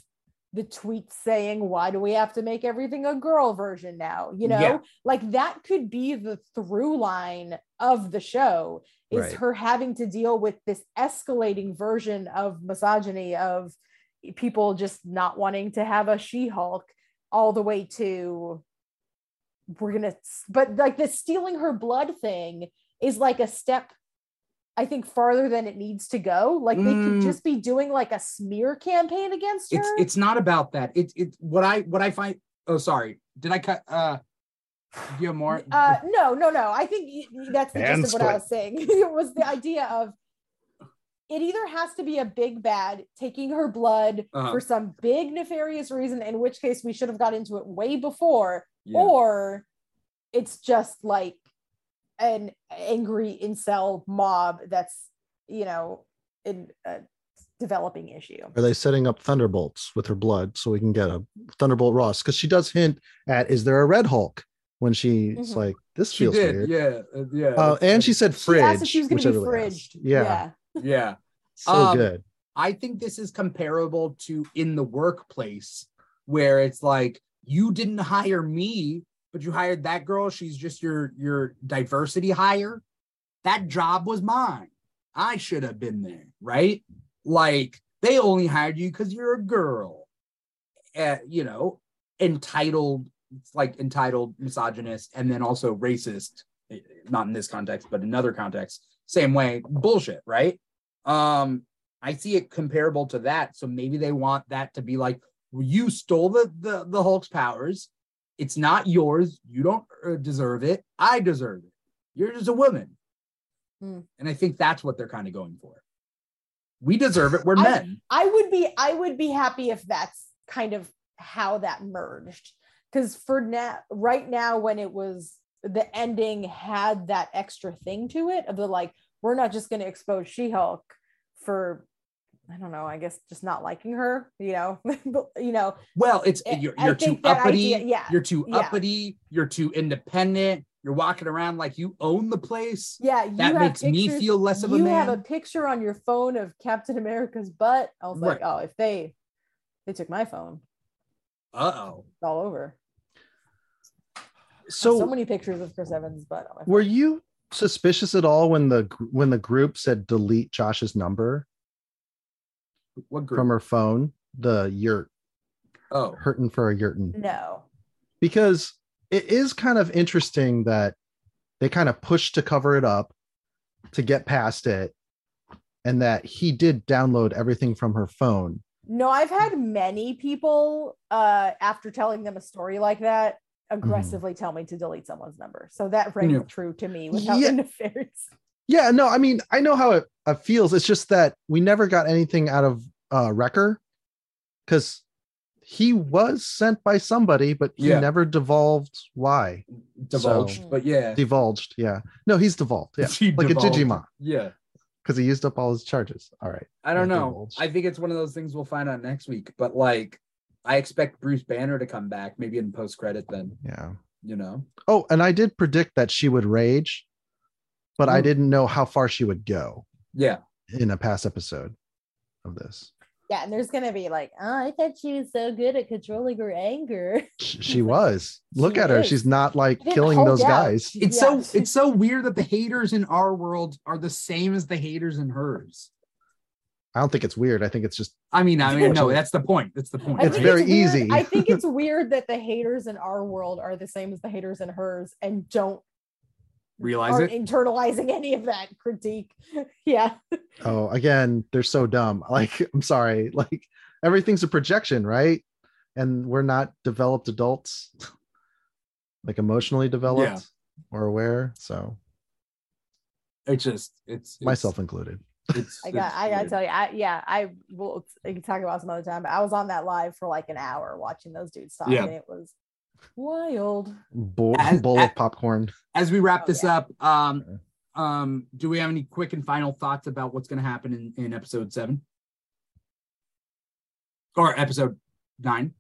Speaker 1: the tweets saying why do we have to make everything a girl version now you know
Speaker 2: Yeah.
Speaker 1: like that could be the through line of the show is
Speaker 3: Right.
Speaker 1: her having to deal with this escalating version of misogyny of people just not wanting to have a she-hulk all the way to we're gonna but like the stealing her blood thing is like a step i think farther than it needs to go like they could
Speaker 2: Mm.
Speaker 1: just be doing like a smear campaign against her
Speaker 2: It's it's not about that. It's it's what I what I find. Oh, sorry. Did I cut? Uh, do you have more?
Speaker 1: uh no no no i think y- y- that's the
Speaker 3: And
Speaker 1: gist of what i was saying it was the idea of it either has to be a big bad taking her blood
Speaker 2: Uh-huh.
Speaker 1: for some big nefarious reason in which case we should have got into it way before
Speaker 2: Yeah.
Speaker 1: or it's just like an angry incel mob that's you know in a developing issue
Speaker 3: Are they setting up thunderbolts with her blood so we can get a thunderbolt Ross? Because she does hint at is there a red Hulk when she's
Speaker 1: Mhm.
Speaker 3: like this
Speaker 2: she
Speaker 3: feels
Speaker 2: did.
Speaker 3: weird.
Speaker 2: Yeah. uh, yeah.
Speaker 3: Uh, and she said
Speaker 1: she
Speaker 3: fridge,
Speaker 1: asked if she was gonna
Speaker 3: I
Speaker 1: be
Speaker 3: really
Speaker 1: fridged
Speaker 3: asked. Yeah,
Speaker 2: yeah.
Speaker 3: so
Speaker 2: Um,
Speaker 3: good.
Speaker 2: I think this is comparable to in the workplace where it's like you didn't hire me, but you hired that girl. She's just your your diversity hire. That job was mine. I should have been there, right? Like they only hired you because you're a girl. Uh, you know, entitled, like entitled misogynist, and then also racist. eh, Not in this context, but in other contexts, same way. Bullshit, right? Um, I see it comparable to that. So maybe they want that to be like, you stole the the, the Hulk's powers. It's not yours. You don't uh, deserve it. I deserve it. You're just a woman.
Speaker 1: Hmm.
Speaker 2: And I think that's what they're kind of going for. We deserve it. We're
Speaker 1: I-
Speaker 2: men.
Speaker 1: I would be I would be happy if that's kind of how that merged. Because for now, right now, when it was the ending had that extra thing to it of the like, we're not just going to expose She-Hulk for I don't know, I guess just not liking her, you know, But, you know,
Speaker 2: Well, it's
Speaker 1: I-
Speaker 2: you're, you're too uppity.
Speaker 1: idea- yeah,
Speaker 2: You're too
Speaker 1: yeah.
Speaker 2: uppity. You're too independent. You're walking around like you own the place.
Speaker 1: Yeah, you
Speaker 2: That
Speaker 1: have
Speaker 2: makes me feel less of a
Speaker 1: You have a picture on your phone of Captain America's butt. I was like, oh, if they they took my phone,
Speaker 2: Uh oh.
Speaker 1: it's all over.
Speaker 3: So,
Speaker 1: so many pictures of Chris Evans' butt. On my
Speaker 3: were
Speaker 1: phone.
Speaker 3: you suspicious at all when the when the group said delete Josh's number
Speaker 2: What group?
Speaker 3: from her phone? The yurt
Speaker 2: oh,
Speaker 3: hurting for a yurtin
Speaker 1: No.
Speaker 3: because it is kind of interesting that they kind of pushed to cover it up to get past it and that he did download everything from her phone
Speaker 1: No, I've had many people uh after telling them a story like that aggressively tell me to delete someone's number. So that rang
Speaker 2: Yeah.
Speaker 1: true to me without
Speaker 3: Yeah.
Speaker 1: interference.
Speaker 3: Yeah no i mean i know how it, it feels it's just that we never got anything out of uh wrecker because he was sent by somebody but he
Speaker 2: Yeah.
Speaker 3: never devolved why
Speaker 2: divulged.
Speaker 1: So-
Speaker 2: but yeah.
Speaker 3: divulged yeah no he's devolved yeah
Speaker 2: He
Speaker 3: like
Speaker 2: divulged.
Speaker 3: a digimon
Speaker 2: Yeah.
Speaker 3: because he used up all his charges all right
Speaker 2: I don't
Speaker 3: Yeah,
Speaker 2: know.
Speaker 3: divulged.
Speaker 2: I think it's one of those things we'll find out next week. But like, I expect Bruce Banner to come back, maybe in post credit. Then
Speaker 3: yeah
Speaker 2: you know.
Speaker 3: Oh, and I did predict that she would rage, but I
Speaker 2: mm.
Speaker 3: didn't know how far she would go
Speaker 2: Yeah.
Speaker 3: in a past episode of this.
Speaker 1: Yeah, and there's gonna be like, oh, I thought she was so good at controlling her anger.
Speaker 3: She was. Look
Speaker 1: She
Speaker 3: at her. She's not like killing those
Speaker 1: out.
Speaker 3: guys.
Speaker 2: It's
Speaker 1: Yeah.
Speaker 2: so it's so weird that the haters in our world are the same as the haters in hers.
Speaker 3: I don't think it's weird. I think it's just
Speaker 2: I mean, I mean, no, that's the point. That's the point.
Speaker 1: I
Speaker 3: It's very
Speaker 1: weird-
Speaker 3: easy.
Speaker 1: I think it's weird that the haters in our world are the same as the haters in hers and don't
Speaker 2: Realize
Speaker 1: aren't
Speaker 2: it.
Speaker 1: internalizing any of that critique. Yeah.
Speaker 3: oh, again, they're so dumb. Like, I'm sorry. Like everything's a projection, right? And we're not developed adults, like emotionally developed or aware. So
Speaker 2: It's just it's, it's
Speaker 3: myself included.
Speaker 2: It's,
Speaker 1: I got, I gotta tell you, I yeah, I will I can talk about some other time, but I was on that live for like an hour watching those dudes talk,
Speaker 2: Yeah.
Speaker 1: and it was wild.
Speaker 3: Bowl,
Speaker 2: As-
Speaker 3: bowl
Speaker 2: as-
Speaker 3: of popcorn.
Speaker 2: As we wrap
Speaker 1: Oh,
Speaker 2: this
Speaker 1: yeah.
Speaker 2: up, um, um, do we have any quick and final thoughts about what's going to happen in, in episode seven or episode nine?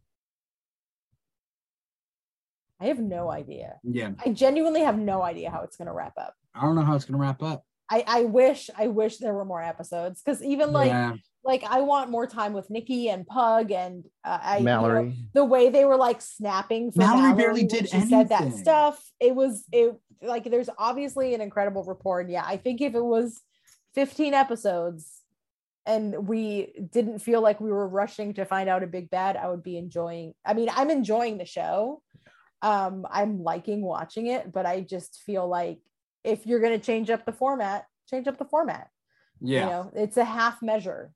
Speaker 1: I have no idea.
Speaker 2: Yeah,
Speaker 1: I genuinely have no idea how it's gonna wrap up.
Speaker 2: I don't know how it's going to wrap up.
Speaker 1: I, I wish I wish there were more episodes because even like
Speaker 2: yeah,
Speaker 1: like I want more time with Nikki and Pug and uh, I you know, the way they were like snapping for
Speaker 2: Mallory
Speaker 1: Mallory,
Speaker 2: barely did
Speaker 1: she said that stuff. It was it like there's obviously an incredible rapport. And yeah, I think if it was 15 episodes and we didn't feel like we were rushing to find out a big bad, I would be enjoying. I mean, I'm enjoying the show. Um, I'm liking watching it, but I just feel like if you're gonna change up the format, change up the format
Speaker 2: yeah.
Speaker 1: you know it's a half measure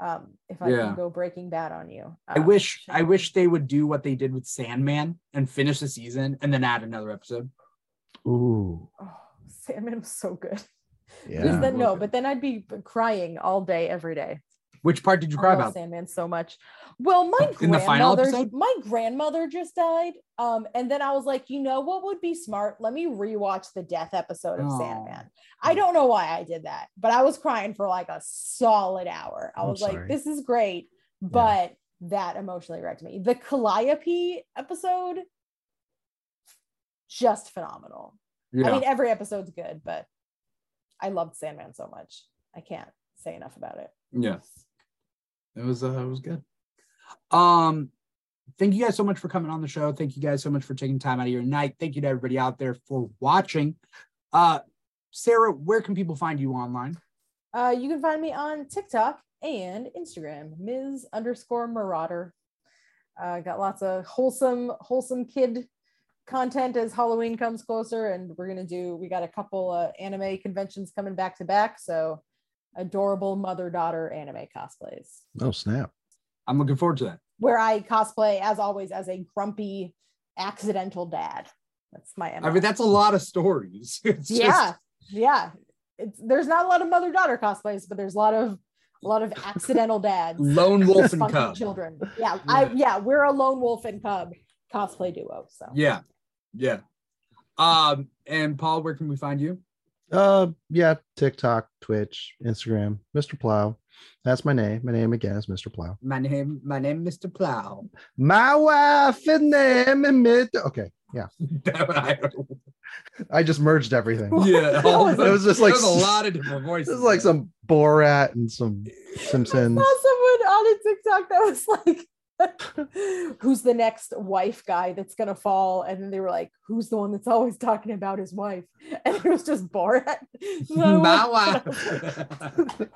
Speaker 1: um if i
Speaker 2: Yeah.
Speaker 1: can go breaking bad on you
Speaker 2: I
Speaker 1: Um,
Speaker 2: wish I wish they would do what they did with Sandman and finish the season and then add another episode.
Speaker 3: Ooh.
Speaker 1: oh, sandman was so good
Speaker 3: Yeah.
Speaker 1: Just then, no but then i'd be crying all day every day
Speaker 2: Which part did you
Speaker 1: I
Speaker 2: cry
Speaker 1: love
Speaker 2: about?
Speaker 1: sandman so much well my
Speaker 2: In the final
Speaker 1: grandmother
Speaker 2: episode?
Speaker 1: my grandmother just died um and then i was like you know what would be smart let me rewatch the death episode of
Speaker 2: Oh.
Speaker 1: sandman i don't know why i did that but i was crying for like a solid hour i was like this is great but that emotionally wrecked me the calliope episode just phenomenal
Speaker 2: Yeah.
Speaker 1: i mean every episode's good but i loved sandman so much i can't say enough about it
Speaker 2: Yeah. It was uh, it was good. Um, thank you guys so much for coming on the show. Thank you guys so much for taking time out of your night. Thank you to everybody out there for watching. Uh, Sara, where can people find you online?
Speaker 1: Uh, you can find me on TikTok and Instagram, Ms. underscore Marauder. Uh, got lots of wholesome, wholesome kid content as Halloween comes closer, and we're gonna do. We got a couple uh, anime conventions coming back to back, so adorable mother daughter anime cosplays
Speaker 3: Oh snap.
Speaker 2: I'm looking forward to that.
Speaker 1: where I cosplay as always as a grumpy accidental dad. That's my
Speaker 2: I mean, that's a lot of stories. It's just-
Speaker 1: yeah yeah it's there's not a lot of mother daughter cosplays but there's a lot of a lot of accidental dads
Speaker 2: lone wolf and cub.
Speaker 1: children yeah i yeah we're a lone wolf and cub cosplay duo so
Speaker 2: Yeah, yeah. Um, and Paul, where can we find you?
Speaker 3: Uh yeah, TikTok, Twitch, Instagram, Mr. Plow. That's my name. My name again is Mr. Plow.
Speaker 2: My name, my name, Mr. Plow.
Speaker 3: My wife and name and Mr. Okay, yeah.
Speaker 2: I,
Speaker 3: I just merged everything.
Speaker 2: Yeah,
Speaker 1: was
Speaker 3: It was just like
Speaker 2: There's a lot of different voices.
Speaker 3: This is like some Borat and some
Speaker 1: I
Speaker 3: Simpsons.
Speaker 1: saw someone on a TikTok that was like, who's the next wife guy that's gonna fall? And then they were like, who's the one that's always talking about his wife? And it was just Borat.
Speaker 2: My wife.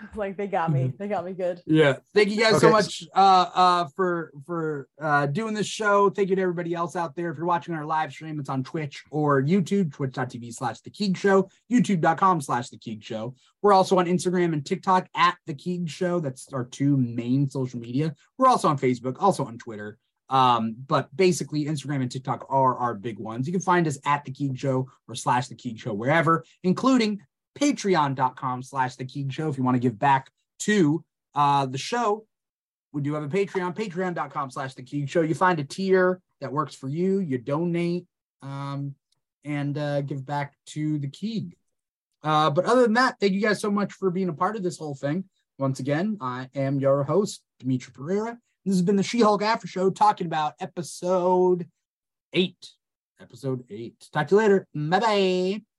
Speaker 1: like they got me. They got me good.
Speaker 2: Yeah. Thank you guys so much uh uh for for uh doing this show. Thank you to everybody else out there. If you're watching our live stream, it's on Twitch or YouTube, twitch.tv slash the Keeg Show, youtube.com slash the Keeg Show. We're also on Instagram and TikTok at the Keeg Show. That's our two main social media. We're also on Facebook, also on Twitter. Um, but basically Instagram and TikTok are our big ones. You can find us at the Keeg Show or slash the Keeg Show wherever, including patreon.com slash the Keeg Show if you want to give back to uh, the show. We do have a Patreon, patreon.com slash the Keeg Show. You find a tier that works for you, you donate um, and uh, give back to the Keeg. Uh, but other than that, thank you guys so much for being a part of this whole thing. Once again, I am your host, Dimithri Perera. This has been the She Hulk After Show talking about episode eight. Episode eight. Talk to you later. Bye bye.